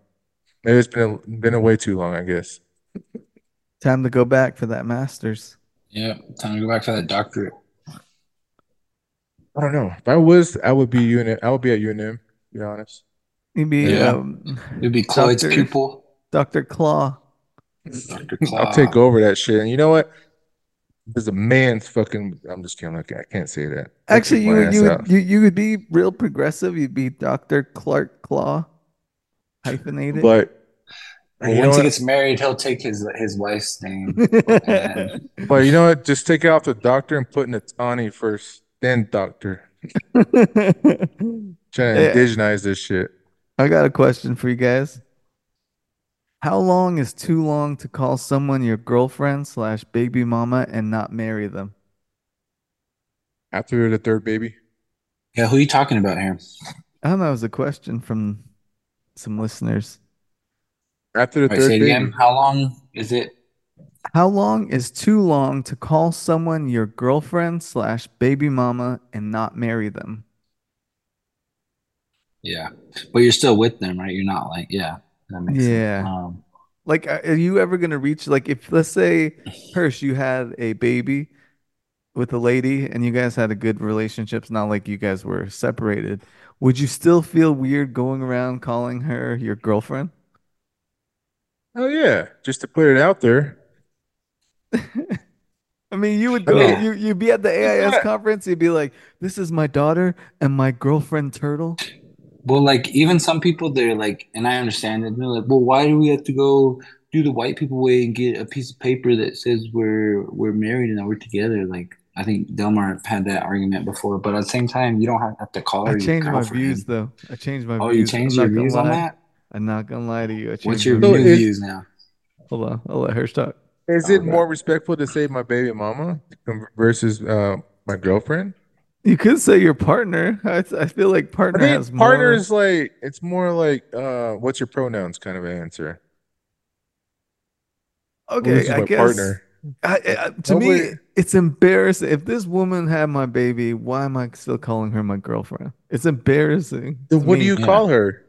Maybe it's been a, been away too long. I guess. Time to go back for that masters. yeah, time to go back for that doctorate. I don't know. If I was, I would be UNM. I would be at UNM. To be honest. Maybe Yeah. um, It'd be Cloyd's Doctor- pupil, Dr. Claw. Dr. I'll take over that shit. And you know what? There's a man's fucking. I'm just kidding. Okay, I can't say that. I'll Actually, you would you would you, you would be real progressive. You'd be Dr. Clark Claw, hyphenated. But Well, once he what? gets married, he'll take his his wife's name. But you know what? Just take it off the doctor and put in the Tawny first, then doctor. Trying to Yeah. indigenize this shit. I got a question for you guys. How long is too long to call someone your girlfriend slash baby mama and not marry them? After the third baby. yeah, who are you talking about here? I don't know. It was a question from some listeners. After the All right, third say baby. again. How long is it? How long is too long to call someone your girlfriend slash baby mama and not marry them? Yeah, but you're still with them, right? You're not like, yeah, that makes Yeah. sense. Um, Like, are are you ever gonna reach like if let's say Hirsch, you had a baby with a lady and you guys had a good relationship, it's not like you guys were separated. Would you still feel weird going around calling her your girlfriend? Oh yeah, just to put it out there. I mean, you would go, Yeah. you you'd be at the AIS conference, you'd be like, "This is my daughter and my girlfriend Turtle." Well, like even some people, they're like, and I understand it. They're like, well, why do we have to go do the white people way and get a piece of paper that says we're we're married and that we're together? Like, I think Delmar had that argument before, but at the same time, you don't have, have to call her I changed my views though. I changed my Oh, views. you I'm your views on that? I'm not gonna lie to you. I changed What's your views. now? Hold on, I'll let her start. Is it Okay. more respectful to say my baby mama versus uh, my girlfriend? You could say your partner. I, I feel like I partner think has partner more. is like it's more like uh, what's your pronouns kind of answer. Who's Okay, I guess. partner? I, I, to me, it's embarrassing. If this woman had my baby, why am I still calling her my girlfriend? It's embarrassing. Then to what do me. you Yeah. call her?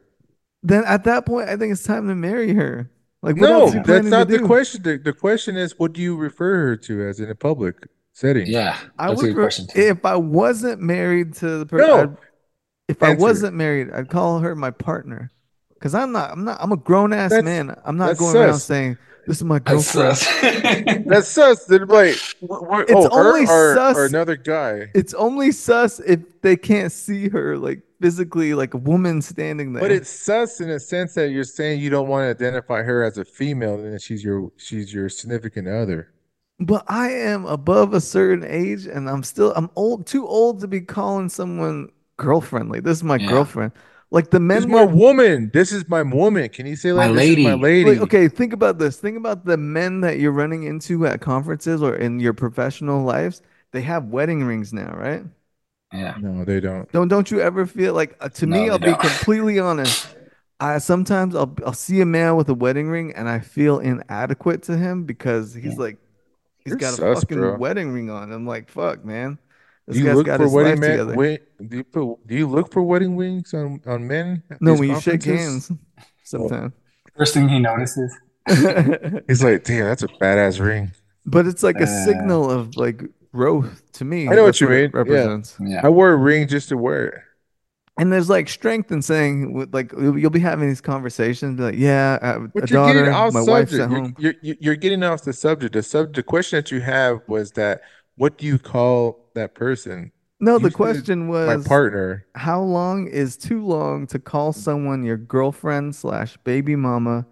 Then at that point, I think it's time to marry her. Like, what No, else you that's not the do? question. The, the question is, what do you refer her to as in a public setting? Yeah, I that's a would, good re- question too. if I wasn't married to the person, No. if I wasn't married, I'd call her my partner. Cause I'm not, I'm not, I'm a grown ass That's- man. I'm not that's going around saying this is my That's girlfriend. sus. That's sus. Then like, wh- wh- It's oh, only her or, sus- or another guy. It's only sus if they can't see her like physically, like a woman standing there. But it's sus in a sense that you're saying you don't want to identify her as a female, and that she's your she's your significant other. But I am above a certain age, and I'm still I'm old, too old to be calling someone girlfriend. Like this is my Yeah. girlfriend. Like the This is men my were woman. This is my woman. Can you say My like this is my lady. lady? like, okay. Think about this. Think about the men that you're running into at conferences or in your professional lives. They have wedding rings now, right? Yeah. No, they don't. Don't don't you ever feel like uh, to me? I'll be don't. completely honest. I sometimes I'll I'll see a man with a wedding ring and I feel inadequate to him because he's like he's You're got a sus, fucking bro. wedding ring on. I'm like, fuck, man. This Do you guy's look got for his wedding life man? together. Wait, do you put, do you look for wedding rings on on men? No, when you shake hands, sometimes. First thing he notices. He's like, damn, that's a badass ring. but it's like a Uh, signal of like growth to me. I know what you it mean. Represents. Yeah. I wore a ring just to wear it. And there's like strength in saying, like you'll you'll be having these conversations, like, yeah, I have But a you're daughter, getting off my wife's at You're, home. you're, you're you're getting off the subject. The subject, the question that you have was that what do you call that person? No, you the said question My was partner. how long is too long to call someone your girlfriend slash baby mama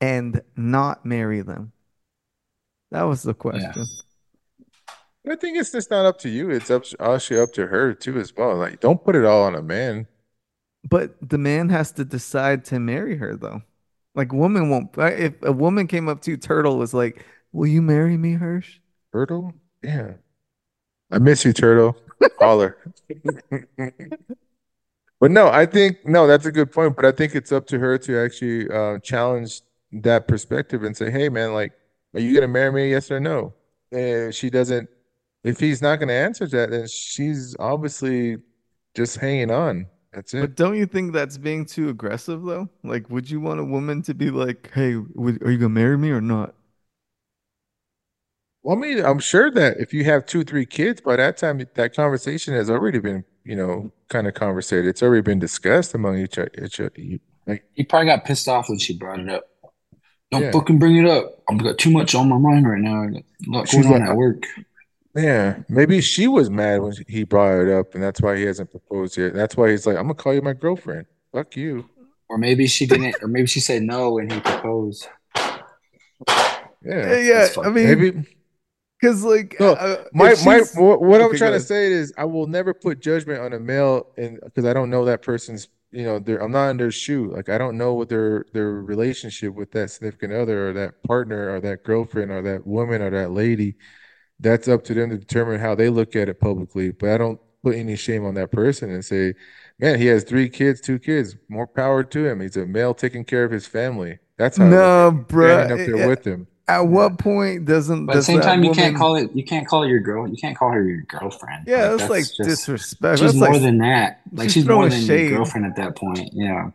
and not marry them? That was the question. I think it's just not up to you. It's up actually up to her too as well. Like, don't put it all on a man. But the man has to decide to marry her though. Like woman won't if a woman came up to you, Turtle was like, Will you marry me, Hirsch? Turtle? Yeah. I miss you, Turtle. Holler. But no, I think no, that's a good point. But I think it's up to her to actually uh, challenge that perspective and say, "Hey, man, like, are you gonna marry me? Yes or no?" And she doesn't. If he's not gonna answer that, then she's obviously just hanging on. That's it. But don't you think that's being too aggressive though? Like, would you want a woman to be like, Hey, would, are you gonna marry me or not? Well, I mean, I'm sure that if you have two, three kids, by that time, that conversation has already been, you know, kind of conversated. It's already been discussed among each other. Each, you- like, He probably got pissed off when she brought it up. Don't Yeah. fucking bring it up. I've got too much on my mind right now. I got a lot She's going on like- at work. Yeah, maybe she was mad when he brought it up, and that's why he hasn't proposed yet. That's why he's like, I'm gonna call you my girlfriend. Fuck you. Or maybe she didn't, or maybe she said no when he proposed. Yeah, Yeah, yeah. I mean, maybe. because like, No, uh, My my she's- what, what I'm trying to say is I will never put judgment on a male and because I don't know that person's you know their I'm not in their shoe like I don't know what their their relationship with that significant other or that partner or that girlfriend or that woman or that lady that's up to them to determine how they look at it publicly but I don't put any shame on that person and say man he has three kids two kids more power to him he's a male taking care of his family that's how no, at it. bruh. standing up there Yeah, with him At what point doesn't But at the same that time, you woman? can't call it. You can't call it your girl. You can't call her your girlfriend. Yeah, that's, like just- disrespect. She's That's more like than that. Like she's she's, more than shade. your girlfriend at that point. Yeah.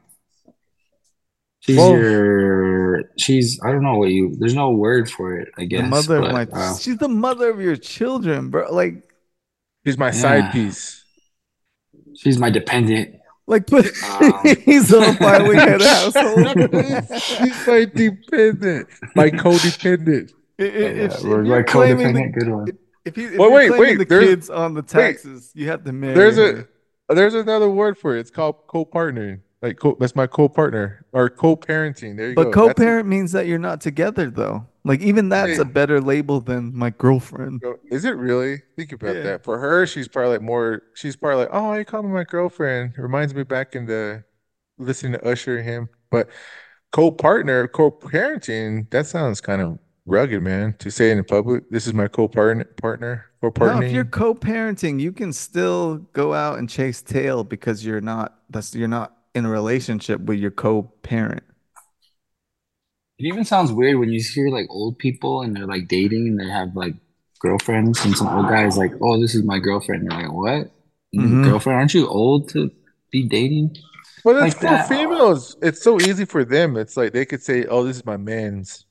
She's Well- your. She's. I don't know what you. There's no word for it. I guess. the mother of my. uh, she's the mother of your children, bro. Like, he's my side piece she's my dependent. like, but Um. he's on a filing head household. He's my dependent, my codependent. I- i- if, Yeah, if we're like claiming the. Good one. if you if Well, you're wait, claiming wait, the there's- kids on the taxes, you have to marry There's a there's another word for it. It's called co-partnering. Like co that's my co-partner or co-parenting. There you But go. A- co-parent means that you're not together though. Like even that's a better label than my girlfriend. Is it really? Think about Yeah. that. For her, she's probably like more, she's probably like, oh, you call me my girlfriend. It reminds me back in the listening to Usher and him. But co-partner, co-parenting, that sounds kind of rugged, man, to say in public. This is my co-partner, partner, No, if you're co-parenting, you can still go out and chase tail because you're not that's you're not in a relationship with your co-parent. It even sounds weird when you hear like old people and they're like dating and they have like girlfriends and some old guy's like, "Oh, this is my girlfriend." You're like, "What? You have a Mhm. Girlfriend? Aren't you old to be dating?" But it's like for that. females. It's so easy for them. It's like they could say, oh, this is my man's.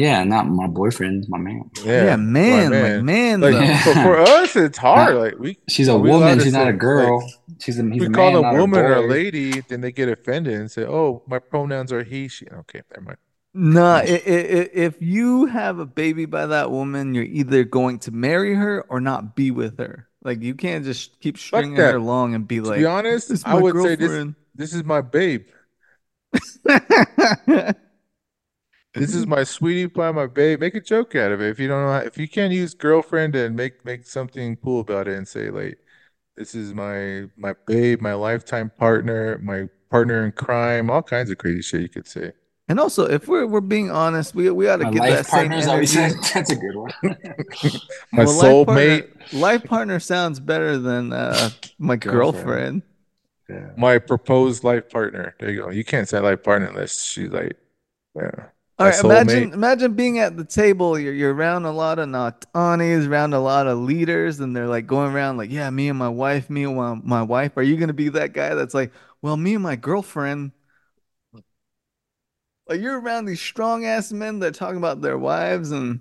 Yeah, not my boyfriend, my man. Yeah, Yeah, my man, like man Like though. for, for us, it's hard. Like we, She's a we woman. She's not say, a like, girl. She's a he's we a call man, a not a woman or a lady, then they get offended and say, "Oh, my pronouns are he, she." Okay, never mind. Nah, if you have a baby by that woman, you're either going to marry her or not be with her. Like you can't just keep stringing that. her along and be To like, be honest, "This is I my would say this this is my babe. This is my sweetie pie, my babe. Make a joke out of it. If you don't know, how, if you can't use girlfriend and make make something cool about it and say like, "This is my my babe, my lifetime partner, my partner in crime," all kinds of crazy shit you could say. And also, if we're we're being honest, we we ought to My get life that same partner is that what energy. said? That's a good one. My Well, life partner, soulmate, life partner sounds better than uh, my girlfriend. Girlfriend. Yeah. my proposed life partner. There you go. You can't say life partner unless she's like, yeah. All My right, imagine imagine being at the table. You're you're around a lot of Natanis, around a lot of leaders, and they're like going around like, yeah, me and my wife, me and my, my wife. Are you gonna be that guy that's like, well, me and my girlfriend? Like you're around these strong ass men that talk about their wives, and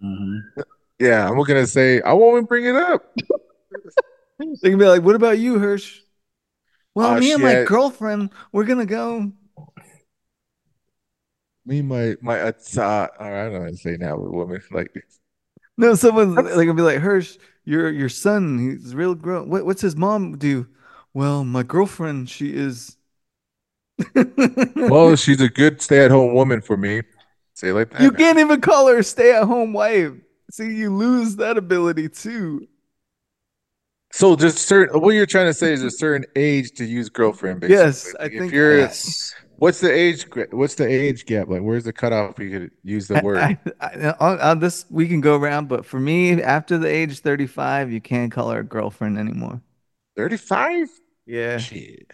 hmm Yeah, I'm gonna say I won't even bring it up. they can be like, what about you, Hirsch? Well, Oh, me and my girlfriend, we're gonna go. Me, my my uh, I don't know how to say now with women. Like No, someone's like gonna be like, Hirsch, your your son, he's real grown. What, what's his mom do? Well, my girlfriend, she is. Well, she's a good stay-at-home woman for me. Say like that. you can't even call her a stay-at-home wife. See, you lose that ability too. So just certain what you're trying to say is a certain age to use girlfriend, Basically. Yes. I Like, if think- you're Yes. What's the age gra- what's the age gap? Like where's the cutoff you could use the word? I, I, on, on this we can go around, but for me, after the age 35, you can't call her a girlfriend anymore. 35? Yeah. Shit.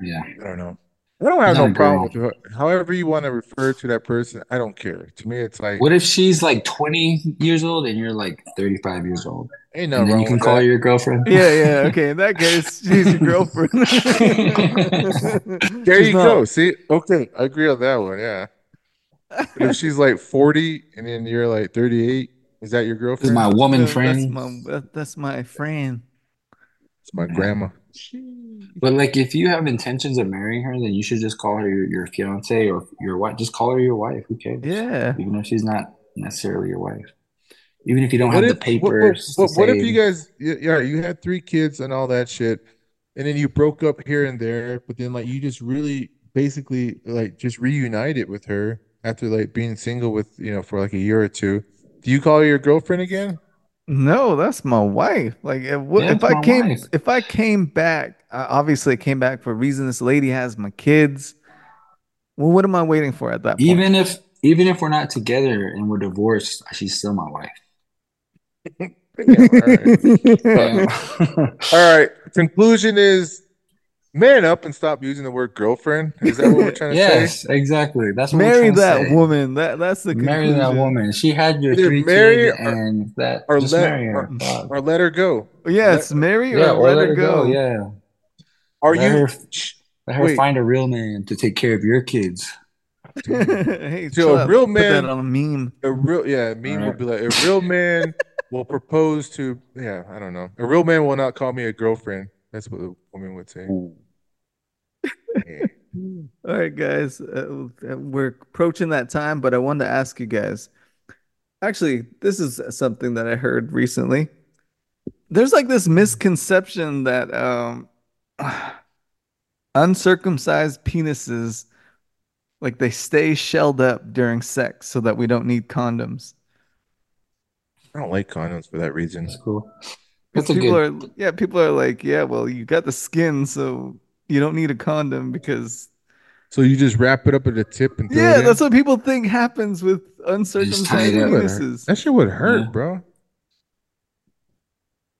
Yeah. I don't know. I don't have Not no a problem with who- however you want to refer to that person. I don't care. To me, it's like What if she's like 20 years old and you're like 35 years old? ain't And nothing then wrong you can with call that. your girlfriend? Yeah, yeah. Okay, in that case, she's your girlfriend. There She's you not- go. See, okay, I agree on that one. Yeah. But if she's like 40 and then you're like 38, is that your This is girlfriend? my woman No, friend. That's my that's my friend. It's my grandma. But like, if you have intentions of marrying her, then you should just call her your, your fiance or your wife. Just call her your wife. Who cares? Yeah. Even if she's not necessarily your wife. Even if you don't What have if, the what, what, papers. what, what if you guys, yeah, yeah, you had three kids and all that shit, and then you broke up here and there, but then like you just really basically like just reunited with her after like being single with, you know, for like a year or two. Do you call her your girlfriend again? No, that's my wife. Like if, Yeah, if I came wife. if I came back, I obviously came back for a reason. This lady has my kids. Well, what am I waiting for at that point? Even if even if we're not together and we're divorced, she's still my wife. Yeah, all right. All right. Conclusion is man up and stop using the word girlfriend. Is that what we're trying to say? yes, exactly. That's what we're Marry to that say. woman. That that's the Marry that woman. She had your Either three marry kids or- and that or just let- marry her. or- Or let her go. Yes, marry or yeah, or let her go. Yeah. Are Let you her, let her Wait. find a real man to take care of your kids. hey, So a out. real Put that man- on a meme. a real yeah, meme will be like a real man will propose to yeah, I don't know. A real man will not call me a girlfriend. That's what a woman would say. Yeah. All right, guys, uh, we're approaching that time, but I wanted to ask you guys. Actually, this is something that I heard recently. There's like this misconception that um, uncircumcised penises, like they stay shelled up during sex so that we don't need condoms. I don't like condoms for that reason. That's cool. That's people good. are, yeah, people are like, yeah, well, you got the skin, so you don't need a condom because, So you just wrap it up at the tip and throw yeah, that's what people think happens with uncircumcised it up. Would penises. That shit would hurt, Yeah. bro.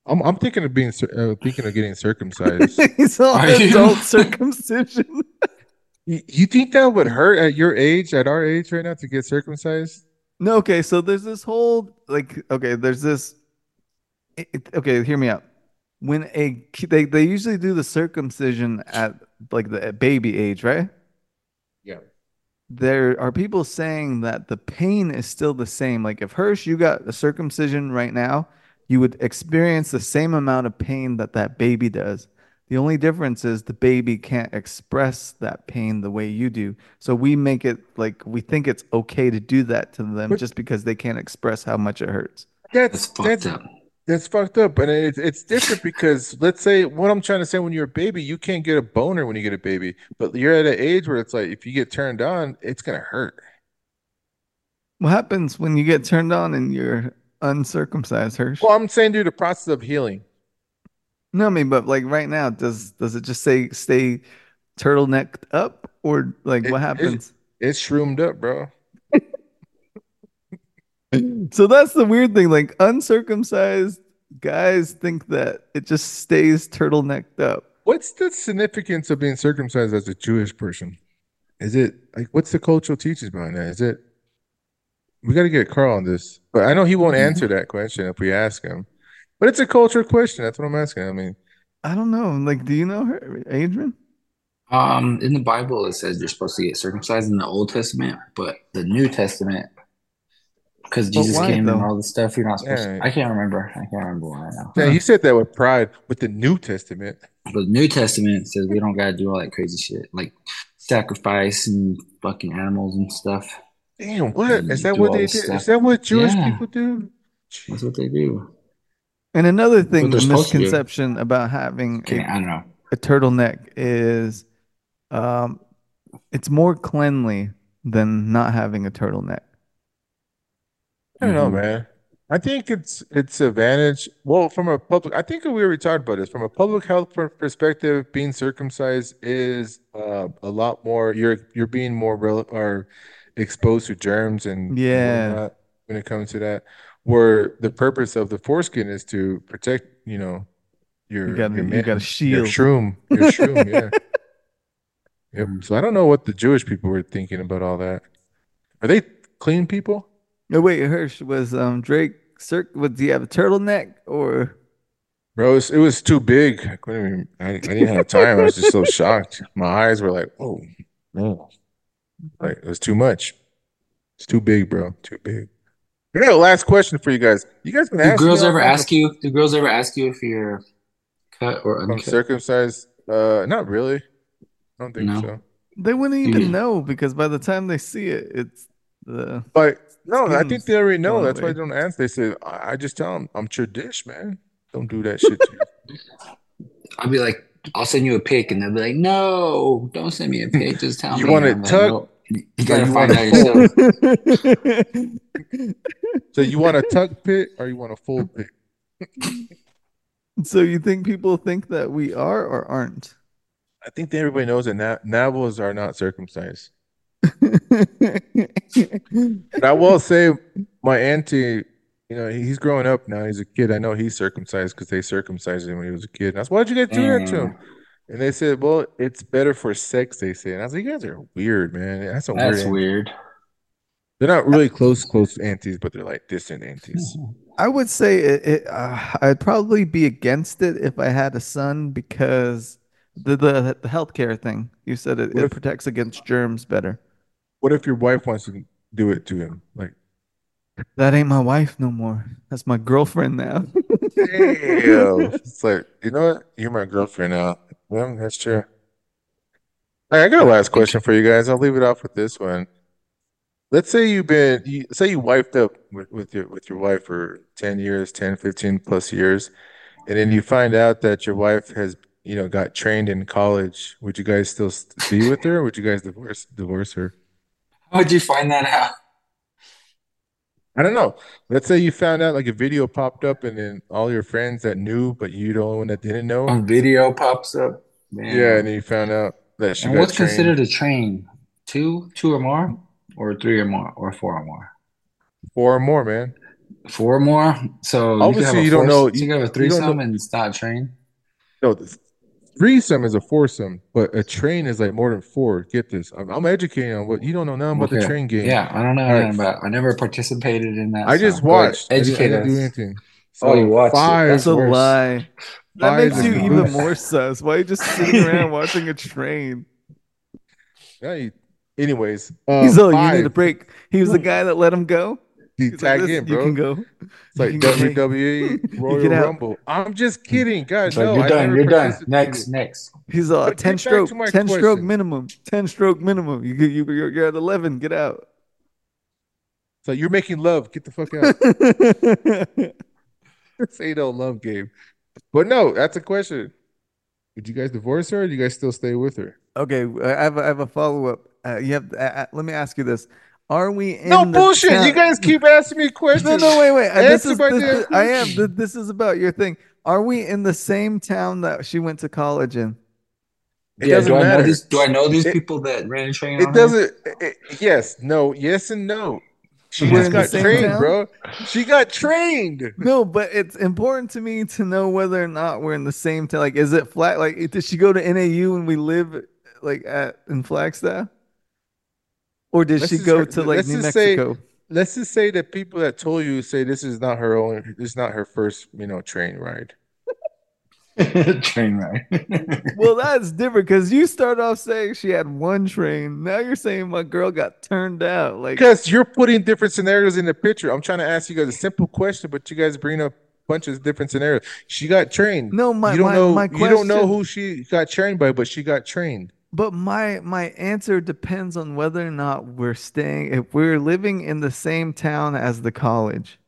I'm I'm thinking of being uh, thinking of getting circumcised. He's all Are you? adult circumcision. you, you think that would hurt at your age, at our age right now, to get circumcised? No, okay, so there's this whole like okay, there's this it- it- okay, hear me out. When a they they usually do the circumcision at like the baby age, right? Yeah. There are people saying that the pain is still the same. Like if Hirsch, you got a circumcision right now, you would experience the same amount of pain that that baby does. The only difference is the baby can't express that pain the way you do. So we make it like we think it's okay to do that to them But- just because they can't express how much it hurts. That's That's fucked that's up. That's fucked up, and it's it's different because let's say what I'm trying to say when you're a baby, you can't get a boner when you get a baby, but you're at an age where it's like if you get turned on, it's gonna hurt. What happens when you get turned on and you're uncircumcised, Hirsch? Well, I'm saying, dude, the process of healing. No, I mean, but like right now, does does it just say stay turtlenecked up or like It- what it- happens? It's shroomed up, bro. So that's the weird thing. Like uncircumcised guys think that it just stays turtlenecked up. What's the significance of being circumcised as a Jewish person? Is it like what's the cultural teachings behind that? Is it we got to get Carl on this, but I know he won't answer that question if we ask him. But it's a cultural question. That's what I'm asking. I mean, I don't know. Like, do you know her, Adrian? Um, in the Bible, it says you're supposed to get circumcised in the Old Testament, but the New Testament, because Jesus why, came and all this stuff, you're not supposed Yeah. to. I can't remember. I can't remember why now. yeah, he said that with pride. With the New Testament, But the New Testament says we don't gotta do all that crazy shit, like sacrifice and fucking animals and stuff. damn, what And is that? What they this do? stuff. Is that what Jewish Yeah. people do? That's what they do. And another thing, the supposed to do. misconception about having Okay, a, I don't know. a turtleneck is, um, it's more cleanly than not having a turtleneck. I don't know, Mhm. man. I think it's it's advantage. Well, from a public, I think we already talked about this. From a public health per- perspective, being circumcised is uh, a lot more. You're you're being more rel or exposed to germs and Yeah. when it comes to that. Where the purpose of the foreskin is to protect, you know, your You got your you man, got a your shroom, your shroom, yeah. Yep. So I don't know what the Jewish people were thinking about all that. Are they clean people? No, wait, Hirsch was um Drake Cirque. Was do you have a turtleneck or? Bro, it was, it was too big. I couldn't even, I, I didn't have time. I was just so shocked. My eyes were like, oh, no. Like, it was too much. It's too big, bro. Too big. I got a last question for you guys. You guys been Do girls ever ask you? Do girls ever ask you if you're cut or of- uncut? circumcised? Uh, not really. I don't think No. so. They wouldn't even Yeah. know because by the time they see it, it's the But no, I think they already know. That's why they don't answer. They say, I, I just tell them, I'm tradish, man. Don't do that shit to you. I'll be like, I'll send you a pic, and they'll be like, "No, don't send me a pic. Just tell me. You me." want And it I'm like, tucked? "Nope. You gotta find out yourself. So you want a tuck pit or you want a full pit? so you think people think that we are or aren't? I think that everybody knows that na- navels are not circumcised. But I will say, my auntie, you know, he's growing up now. He's a kid. I know he's circumcised because they circumcised him when he was a kid. And I said, why'd you guys do that to him? And they said, well, it's better for sex, they say. And I was like, you guys are weird, man. That's a weird. That's aunt." weird. They're not really close, close aunties, but they're like distant aunties. I would say it, it uh, I'd probably be against it if I had a son because the the, the healthcare thing. You said it, What it protects against germs better. What if your wife wants to do it to him? Like, That ain't my wife no more. That's my girlfriend now. damn. It's like, you know what? You're my girlfriend now. Well, that's true. Right, I got a last question for you guys. I'll leave it off with this one. Let's say you've been, you, say you wiped up with, with your with your wife for 10 years, 10, 15 plus years, and then you find out that your wife has, you know, got trained in college, would you guys still be with her or would you guys divorce divorce her? How'd you find that out? I don't know. Let's say you found out like a video popped up and then all your friends that knew, but you the only one that didn't know. A video pops up. Damn. Yeah, and then you found out that she And got what's trained. considered a train? Two, two or more, or three or more, or four or more? Four or more, man. Four or more. So you Obviously, have a you don't know- you you- have a you don't threesome and it's not a train. No, the threesome is a foursome, but a train is like more than four. Get this. I'm, I'm educating on what you don't know nothing about the train game. Yeah, I don't know All right. nothing about. I never participated in that. I just so go ahead, watched. I didn't, I Educate didn't do us. anything. Oh, you watched it. five. That's a worse. lie. That Five makes you is even worse. more sus. Why are you just sitting around watching a train? Yeah, you- anyways, um, He's all, you need a break. He was the guy that let him go. You He's tag "Listen, in, you bro. can go. It's like You can go. WWE Royal. Rumble. I'm just kidding, guys. Like no, you're I done. You're done. Next, next. He's all But 10 stroke, to my 10 stroke minimum, 10 stroke minimum. You, you, you're, you're at 11. Get out. So you're making love. Get the fuck out. this ain't no love game. But no, that's a question. Would you guys divorce her or do you guys still stay with her? okay, I have, a- I have a follow up. Uh, you have. Uh, uh, let me ask you this: Are we in No the bullshit. town- You guys keep asking me questions. No, no, wait, wait. This is, this, this- I am. This is about your thing. Are we in the same town that she went to college in? It yeah, doesn't do I know matter. these? Do I know these It- people that ran a train? It her? doesn't. It, yes, no, yes, and no. She We're just in the got same trained, town? bro. She got trained. No, but it's important to me to know whether or not we're in the same town. Like, is it flat? Like, did she go to NAU and we live like at in Flagstaff, or did Let's she go re- to like let's New just say- Mexico? Let's just say that people that told you say this is not her own. This is not her first, you know, train ride. train ride. Well, that's different because you start off saying she had one train. Now you're saying my girl got turned out. Like, Because you're putting different scenarios in the picture. I'm trying to ask you guys a simple question, but you guys bring up a bunch of different scenarios. She got trained. no, my you don't my, know. my you don't know who she got trained by, but she got trained. But my my answer depends on whether or not we're staying if we're living in the same town as the college.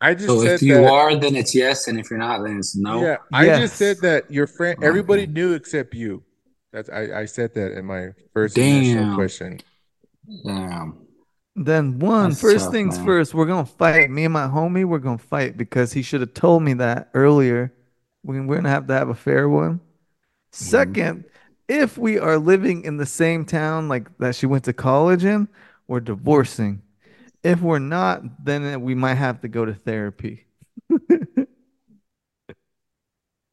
I just so said if you that. are, then it's yes, and if you're not, then it's no. Yeah, I Yes. just said that your friend, everybody knew except you. That's I, I said that in my first initial Damn. question. Damn. Then one That's first tough, things man. first, we're gonna fight. Me and my homie, we're gonna fight because he should have told me that earlier. We, we're gonna have to have a fair one. Mm-hmm. Second, if we are living in the same town like that she went to college in, we're divorcing. If we're not, then we might have to go to therapy.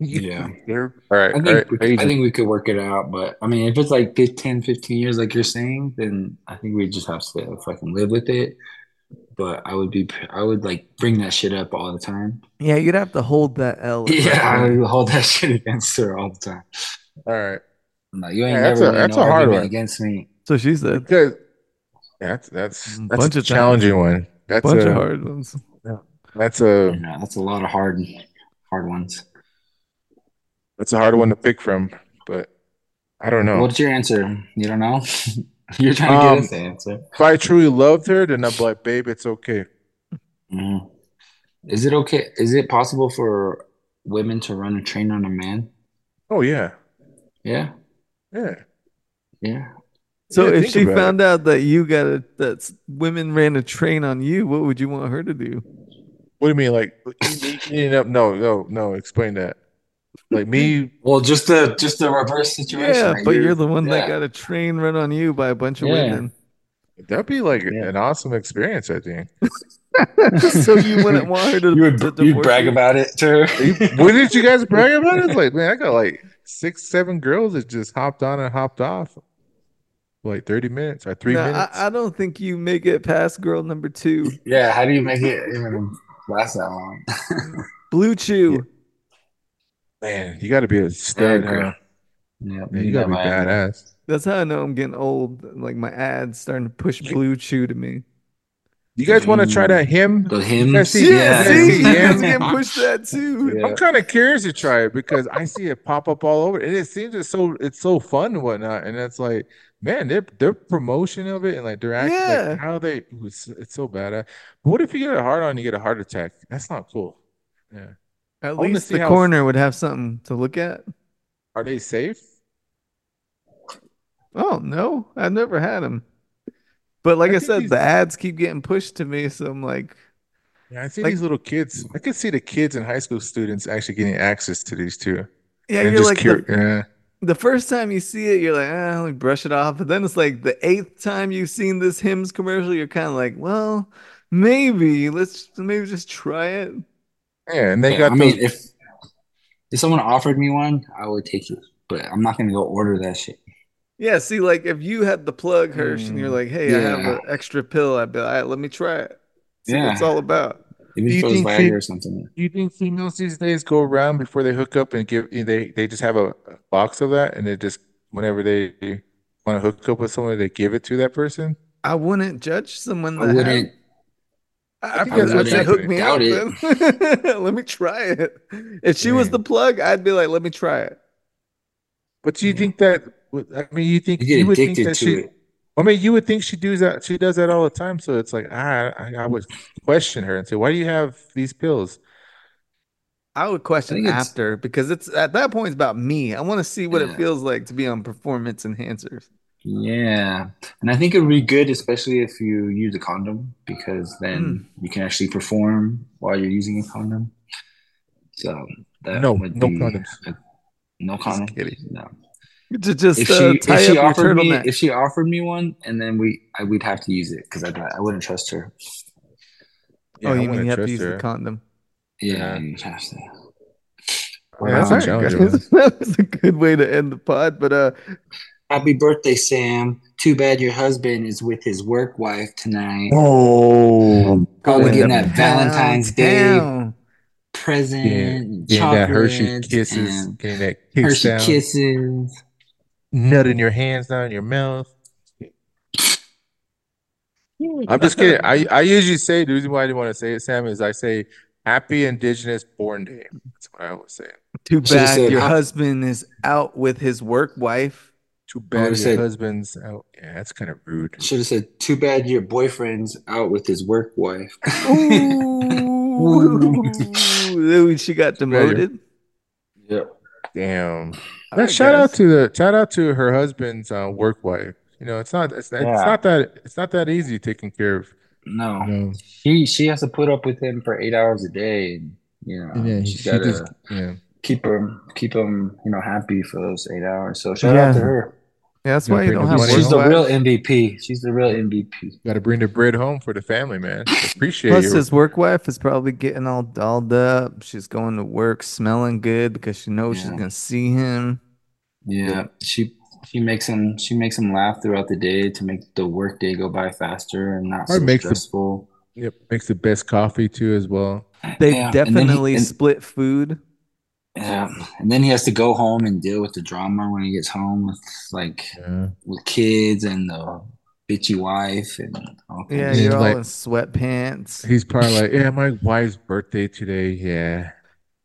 Yeah. All right, I think right. we, I think we could work it out, but I mean, if it's like 10, 15 years, like you're saying, then I think we just have to fucking live with it. But I would be, I would like bring that shit up all the time. Yeah, you'd have to hold that L. Yeah, that I would hold that shit against her all the time. all right, I'm like, you ain't Yeah, that's never a- that's no a hard one. against me. So she said, because that's that's Mm, that's bunch a of times. challenging one. That's bunch a of hard ones. that's a Yeah, that's a lot of hard, hard ones. that's a hard one to pick from. But I don't know. What's your answer? You don't know? You're trying to Um, get us the answer. If I truly loved her, then I'm like, babe, it's okay. Mhm. Is it okay? Is it possible for women to run a train on a man? Oh yeah, Yeah, yeah. yeah. So Yeah, if she about it. found out that you got a that women ran a train on you, what would you want her to do? What do you mean, like? you know, no, no, no. Explain that. Like me, Well, just the just the reverse situation. Yeah, like but you're the one that got a train run on you by a bunch of Yeah. women. that'd be like Yeah. an awesome experience. I think. so you wouldn't want her to, You would to you divorce brag you? about it to her. What did you guys brag about? It's like, man, I got like six, seven girls that just hopped on and hopped off, like thirty minutes or three No, minutes. I, I don't think you make it past girl number two. Yeah, how do you make it even last that long? BlueChew. Man, you got to be a stud, agree. huh? yeah, Man, you got to be my- badass. That's how I know I'm getting old. Like my ads starting to push BlueChew to me. You guys want to try that mm. him? The guys Hims. see- Yeah, yeah, see, yeah. you guys getting pushed that too. Yeah. I'm kind of curious to try it because I see it pop up all over, and it seems it's so it's so fun and whatnot. And it's like, man, their their promotion of it and like their act, Yeah. like how they it's, it's so bad. But what if you get a heart on, you get a heart attack? That's not cool. Yeah. At wanna least the how- corner would have something to look at. Are they safe? Oh no, I've never had them. But like I I, said, these- the ads keep getting pushed to me, so I'm like, Yeah, I see Like- these little kids. I could see the kids and high school students actually getting access to these too. yeah, and you're just like cur- the, yeah. the first time you see it, you're like, ah, let me brush it off. But then it's like the eighth time you've seen this Hims commercial, you're kind of like, well, maybe let's maybe just try it. Yeah, and they Yeah, got I those. mean, if if someone offered me one, I would take it, but I'm not gonna go order that shit. Yeah, see, like if you had the plug Hirsch and you're Mm, like, hey, I have an extra pill, I'd be like, all right, let me try it. See what it's all about. Even Do if you it was think Viagra fe- or something. Do you think females these days go around before they hook up and give they they just have a, a box of that and they just whenever they want to hook up with someone they give it to that person? I wouldn't judge someone That I that wouldn't. I, I I, think I'd that's say what's hook me up, Let me try it. If she was the plug, I'd be like, let me try it. But do you Yeah. think that I mean you think You get you would think that to she it. I mean you would think she does that she does that all the time so it's like ah, I, I would question her and say why do you have these pills? I would question think it's- after because it's at that point it's about me. I want to see what it feels like to be on performance enhancers. Yeah, and I think it would be good, especially if you use a condom, because then Hmm. you can actually perform while you're using a condom. So that No, would no be condoms. a- no Just condom. kidding. No. To just If uh, she tie if she up offered me if she offered me one, and then we I would have to use it because I I wouldn't trust her. Yeah, oh, I you mean wouldn't you have to trust use the condom? Yeah, Yeah. you have to. Yeah, that's a right, challenge, guys. man. that was a good way to end the pod. But uh, Happy birthday, Sam. Too bad your husband is with his work wife tonight. Oh, Probably going getting to that Valentine's Day Pound present, getting, getting that Hershey chocolates, kisses, and getting that kiss Hershey down, kisses. Nut in your hands, not in your mouth. I'm just kidding. I, I usually say the reason why I didn't want to say it, Sam, is I say Happy Indigenous Born Day. That's what I always say. Too Should've bad said your hap- husband is out with his work wife. Too bad your said- husband's out. Yeah, that's kind of rude. Should have said, "Too bad your boyfriend's out with his work wife." Ooh, she got demoted. yep. Damn. Yeah, right, shout out to the shout out to her husband's uh, work wife. You know, it's not it's, it's not that it's not that easy taking care of. No, You know, she she has to put up with him for eight hours a day, and you know then she's she got to yeah. keep him keep him you know happy for those eight hours. So shout out to her. Yeah, that's Gotta why you don't have She's the home. real. MVP. She's the real MVP. Got to bring the bread home for the family, man. Appreciate Plus, you. his work wife is probably getting all dolled up. She's going to work smelling good because she knows she's gonna see him. Yeah, she she makes him she makes him laugh throughout the day to make the work day go by faster and not Or so makes the- stressful. Yep, makes the best coffee too as well. They Yeah, and then he- definitely and- split food. Yeah, and then he has to go home and deal with the drama when he gets home with like Yeah. with kids and the bitchy wife and all Yeah, you're all like- in sweatpants. He's probably like, yeah, my wife's birthday today. Yeah.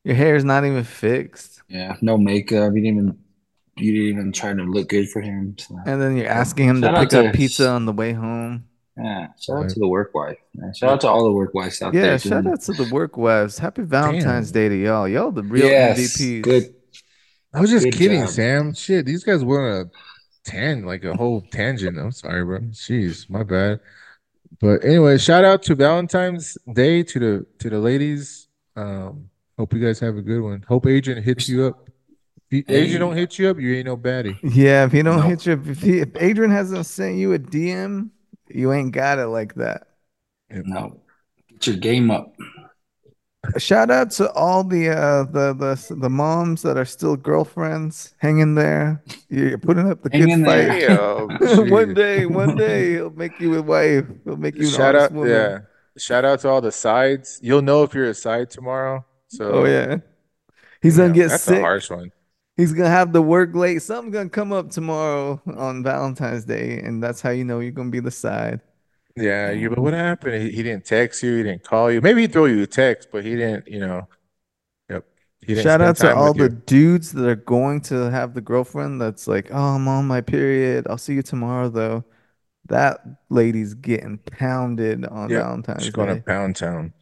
Your hair's not even fixed. Yeah, no makeup. You didn't even you didn't even try to look good for him. So And then you're asking him to Shout out pick up to- pizza on the way home. Yeah, shout out to the work wife. Man. Shout out to all the work wives out Yeah, there. Yeah, shout doing- out to the work wives. Happy Valentine's Day to y'all. Y'all the real Yes, MVPs. good. I was just Good kidding, job. Sam. Shit, these guys went on a tan, like a whole tangent. I'm sorry, bro. Jeez, my bad. But anyway, shout out to Valentine's Day to the to the ladies. Um, hope you guys have a good one. Hope Adrian hits you up. If Hey. Adrian don't hit you up, you ain't no baddie. Yeah, if he don't No. hit you, if, he, if Adrian hasn't sent you a DM, you ain't got it like that. No, get your game up. Shout out to all the uh the the the moms that are still girlfriends. Hang in there. You're putting up the Hang good fight. there. Yo, one jeez. day, one day he'll make you a wife. He'll make you Shout honest out, woman. yeah. Shout out to all the sides. You'll know if you're a side tomorrow. So Oh yeah. He's yeah, gonna get that's sick. a harsh one. He's gonna have to work late. Something's gonna come up tomorrow on Valentine's Day, and that's how you know you're gonna be the side. Yeah, you. But what happened? He, he didn't text you. He didn't call you. Maybe he throw you a text, but he didn't. You know. Yep. He Shout out to all the you. dudes that are going to have the girlfriend that's like, oh, I'm on my period. I'll see you tomorrow, though. That lady's getting pounded on Yep. Valentine's She's going to. Pound Town.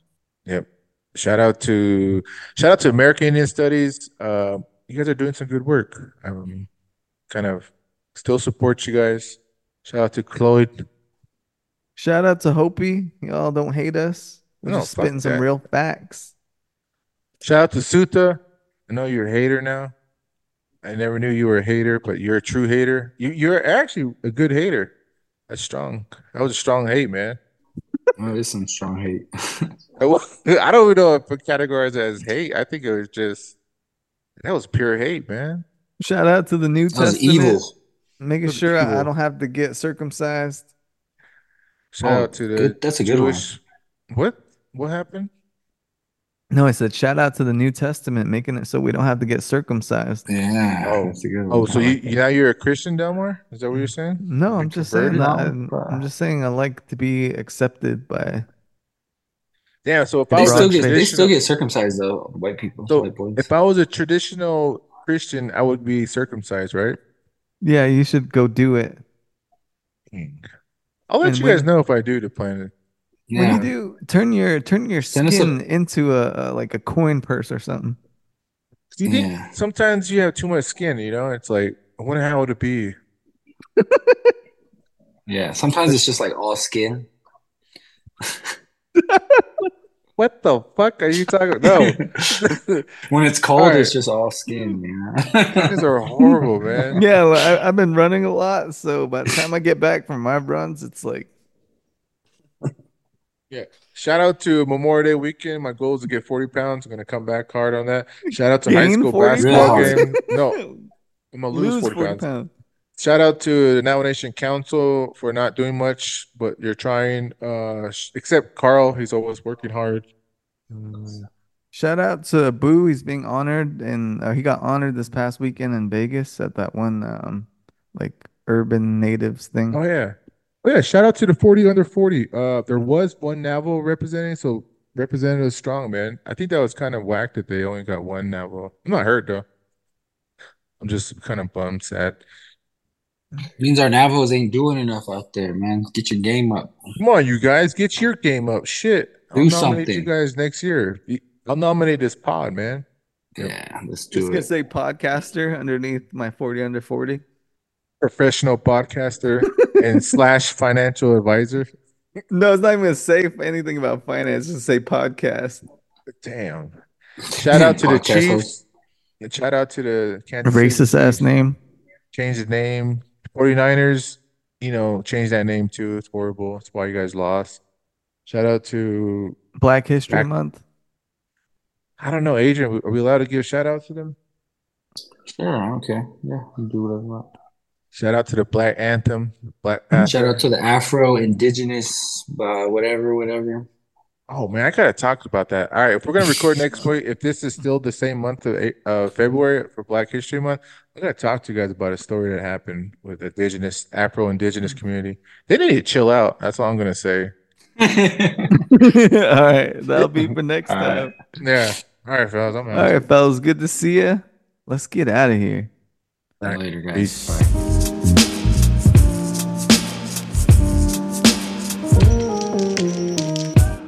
Yep. Shout out to shout out to American Indian Studies. Uh, you guys are doing some good work. Um, kind of still support you guys. Shout out to Chloe. Shout out to Hopi. Y'all don't hate us. We're No, just fuck spitting some real facts. Shout out to Suta. I know you're a hater now. I never knew you were a hater, but you're a true hater. You you're actually a good hater. That's strong. That was a strong hate, man. Oh, there's some strong hate. I don't even know if it categorized as hate. I think it was just that was pure hate, man. Shout out to the New That was Testament. evil. Making was sure I, I don't have to get circumcised. Shout Oh, out to the good- that's a good one. What? What happened? No, I said shout out to the New Testament, making it so we don't have to get circumcised. Yeah, Oh. that's a good oh, one. Oh, so you, you now you're a Christian, Delmar? Is that what you're saying? No, Like I'm just saying that. I'm, I'm just saying I like to be accepted by. Damn. So if that. I was still get they still get circumcised though. White people, so white boys. if I was a traditional Christian, I would be circumcised, right? Yeah, you should go do it. Hmm. I'll let And you when- guys know if I do the planet. When yeah, you do, turn your turn your Send us a- skin into a, a like a coin purse or something. Do you think Yeah. sometimes you have too much skin? You know, it's like I wonder how would it be. yeah. Sometimes it's just like all skin. What the fuck are you talking? No, when it's cold, Alright. it's just all skin. Yeah, these are horrible, man. Yeah, well, I, I've been running a lot, so by the time I get back from my runs, it's like Yeah. Shout out to Memorial Day weekend. My goal is to get 40 pounds. I'm gonna come back hard on that. Shout out to high school 40 basketball pounds? game. No, I'm gonna lose, lose 40 40 pounds. pounds. Shout out to the Now Nation Council for not doing much, but you're trying. Uh, except Carl, he's always working hard. Shout out to Boo. He's being honored, and uh, he got honored this past weekend in Vegas at that one um like urban natives thing. Oh yeah, oh yeah. Shout out to the 40 under 40. Uh, there was one Navajo representing, so Representative Strong, man. I think that was kind of whack that they only got one Navajo. I'm not hurt though. I'm just kind of bummed, sad. Means our Navajos ain't doing enough out there, man. Get your game up. Come on, you guys, get your game up. Shit, I'll Do nominate you guys next year. I'll nominate this pod, man. Yep. Yeah, let's do Just do gonna say podcaster underneath my 40 under 40. Professional podcaster and slash financial advisor. No, it's not even gonna say anything about finance. Just say podcast. Damn. Shout out to the Podcast Chiefs. shout out to the A Kansas City racist ass name. Change the name. 49ers, you know, change that name too. It's horrible. That's why you guys lost. Shout out to Black History Black- Month. I don't know, Adrian. Are we allowed to give shout outs to them? Sure, okay. Yeah, you do whatever you want. Shout out to the Black Anthem, Black Panther. Shout out to the Afro Indigenous, uh, whatever, whatever. Oh man, I gotta talk about that. All right, if we're gonna record next week, if this is still the same month of uh, February for Black History Month, I gotta talk to you guys about a story that happened with the indigenous Afro Indigenous mm-hmm. community. They need to chill out. That's all I'm gonna say. All right, that'll be for next All right. time. Yeah. All right, fellas. I'm All out. right, fellas, good to see you. Let's get out of here. Later, guys. Peace. Bye.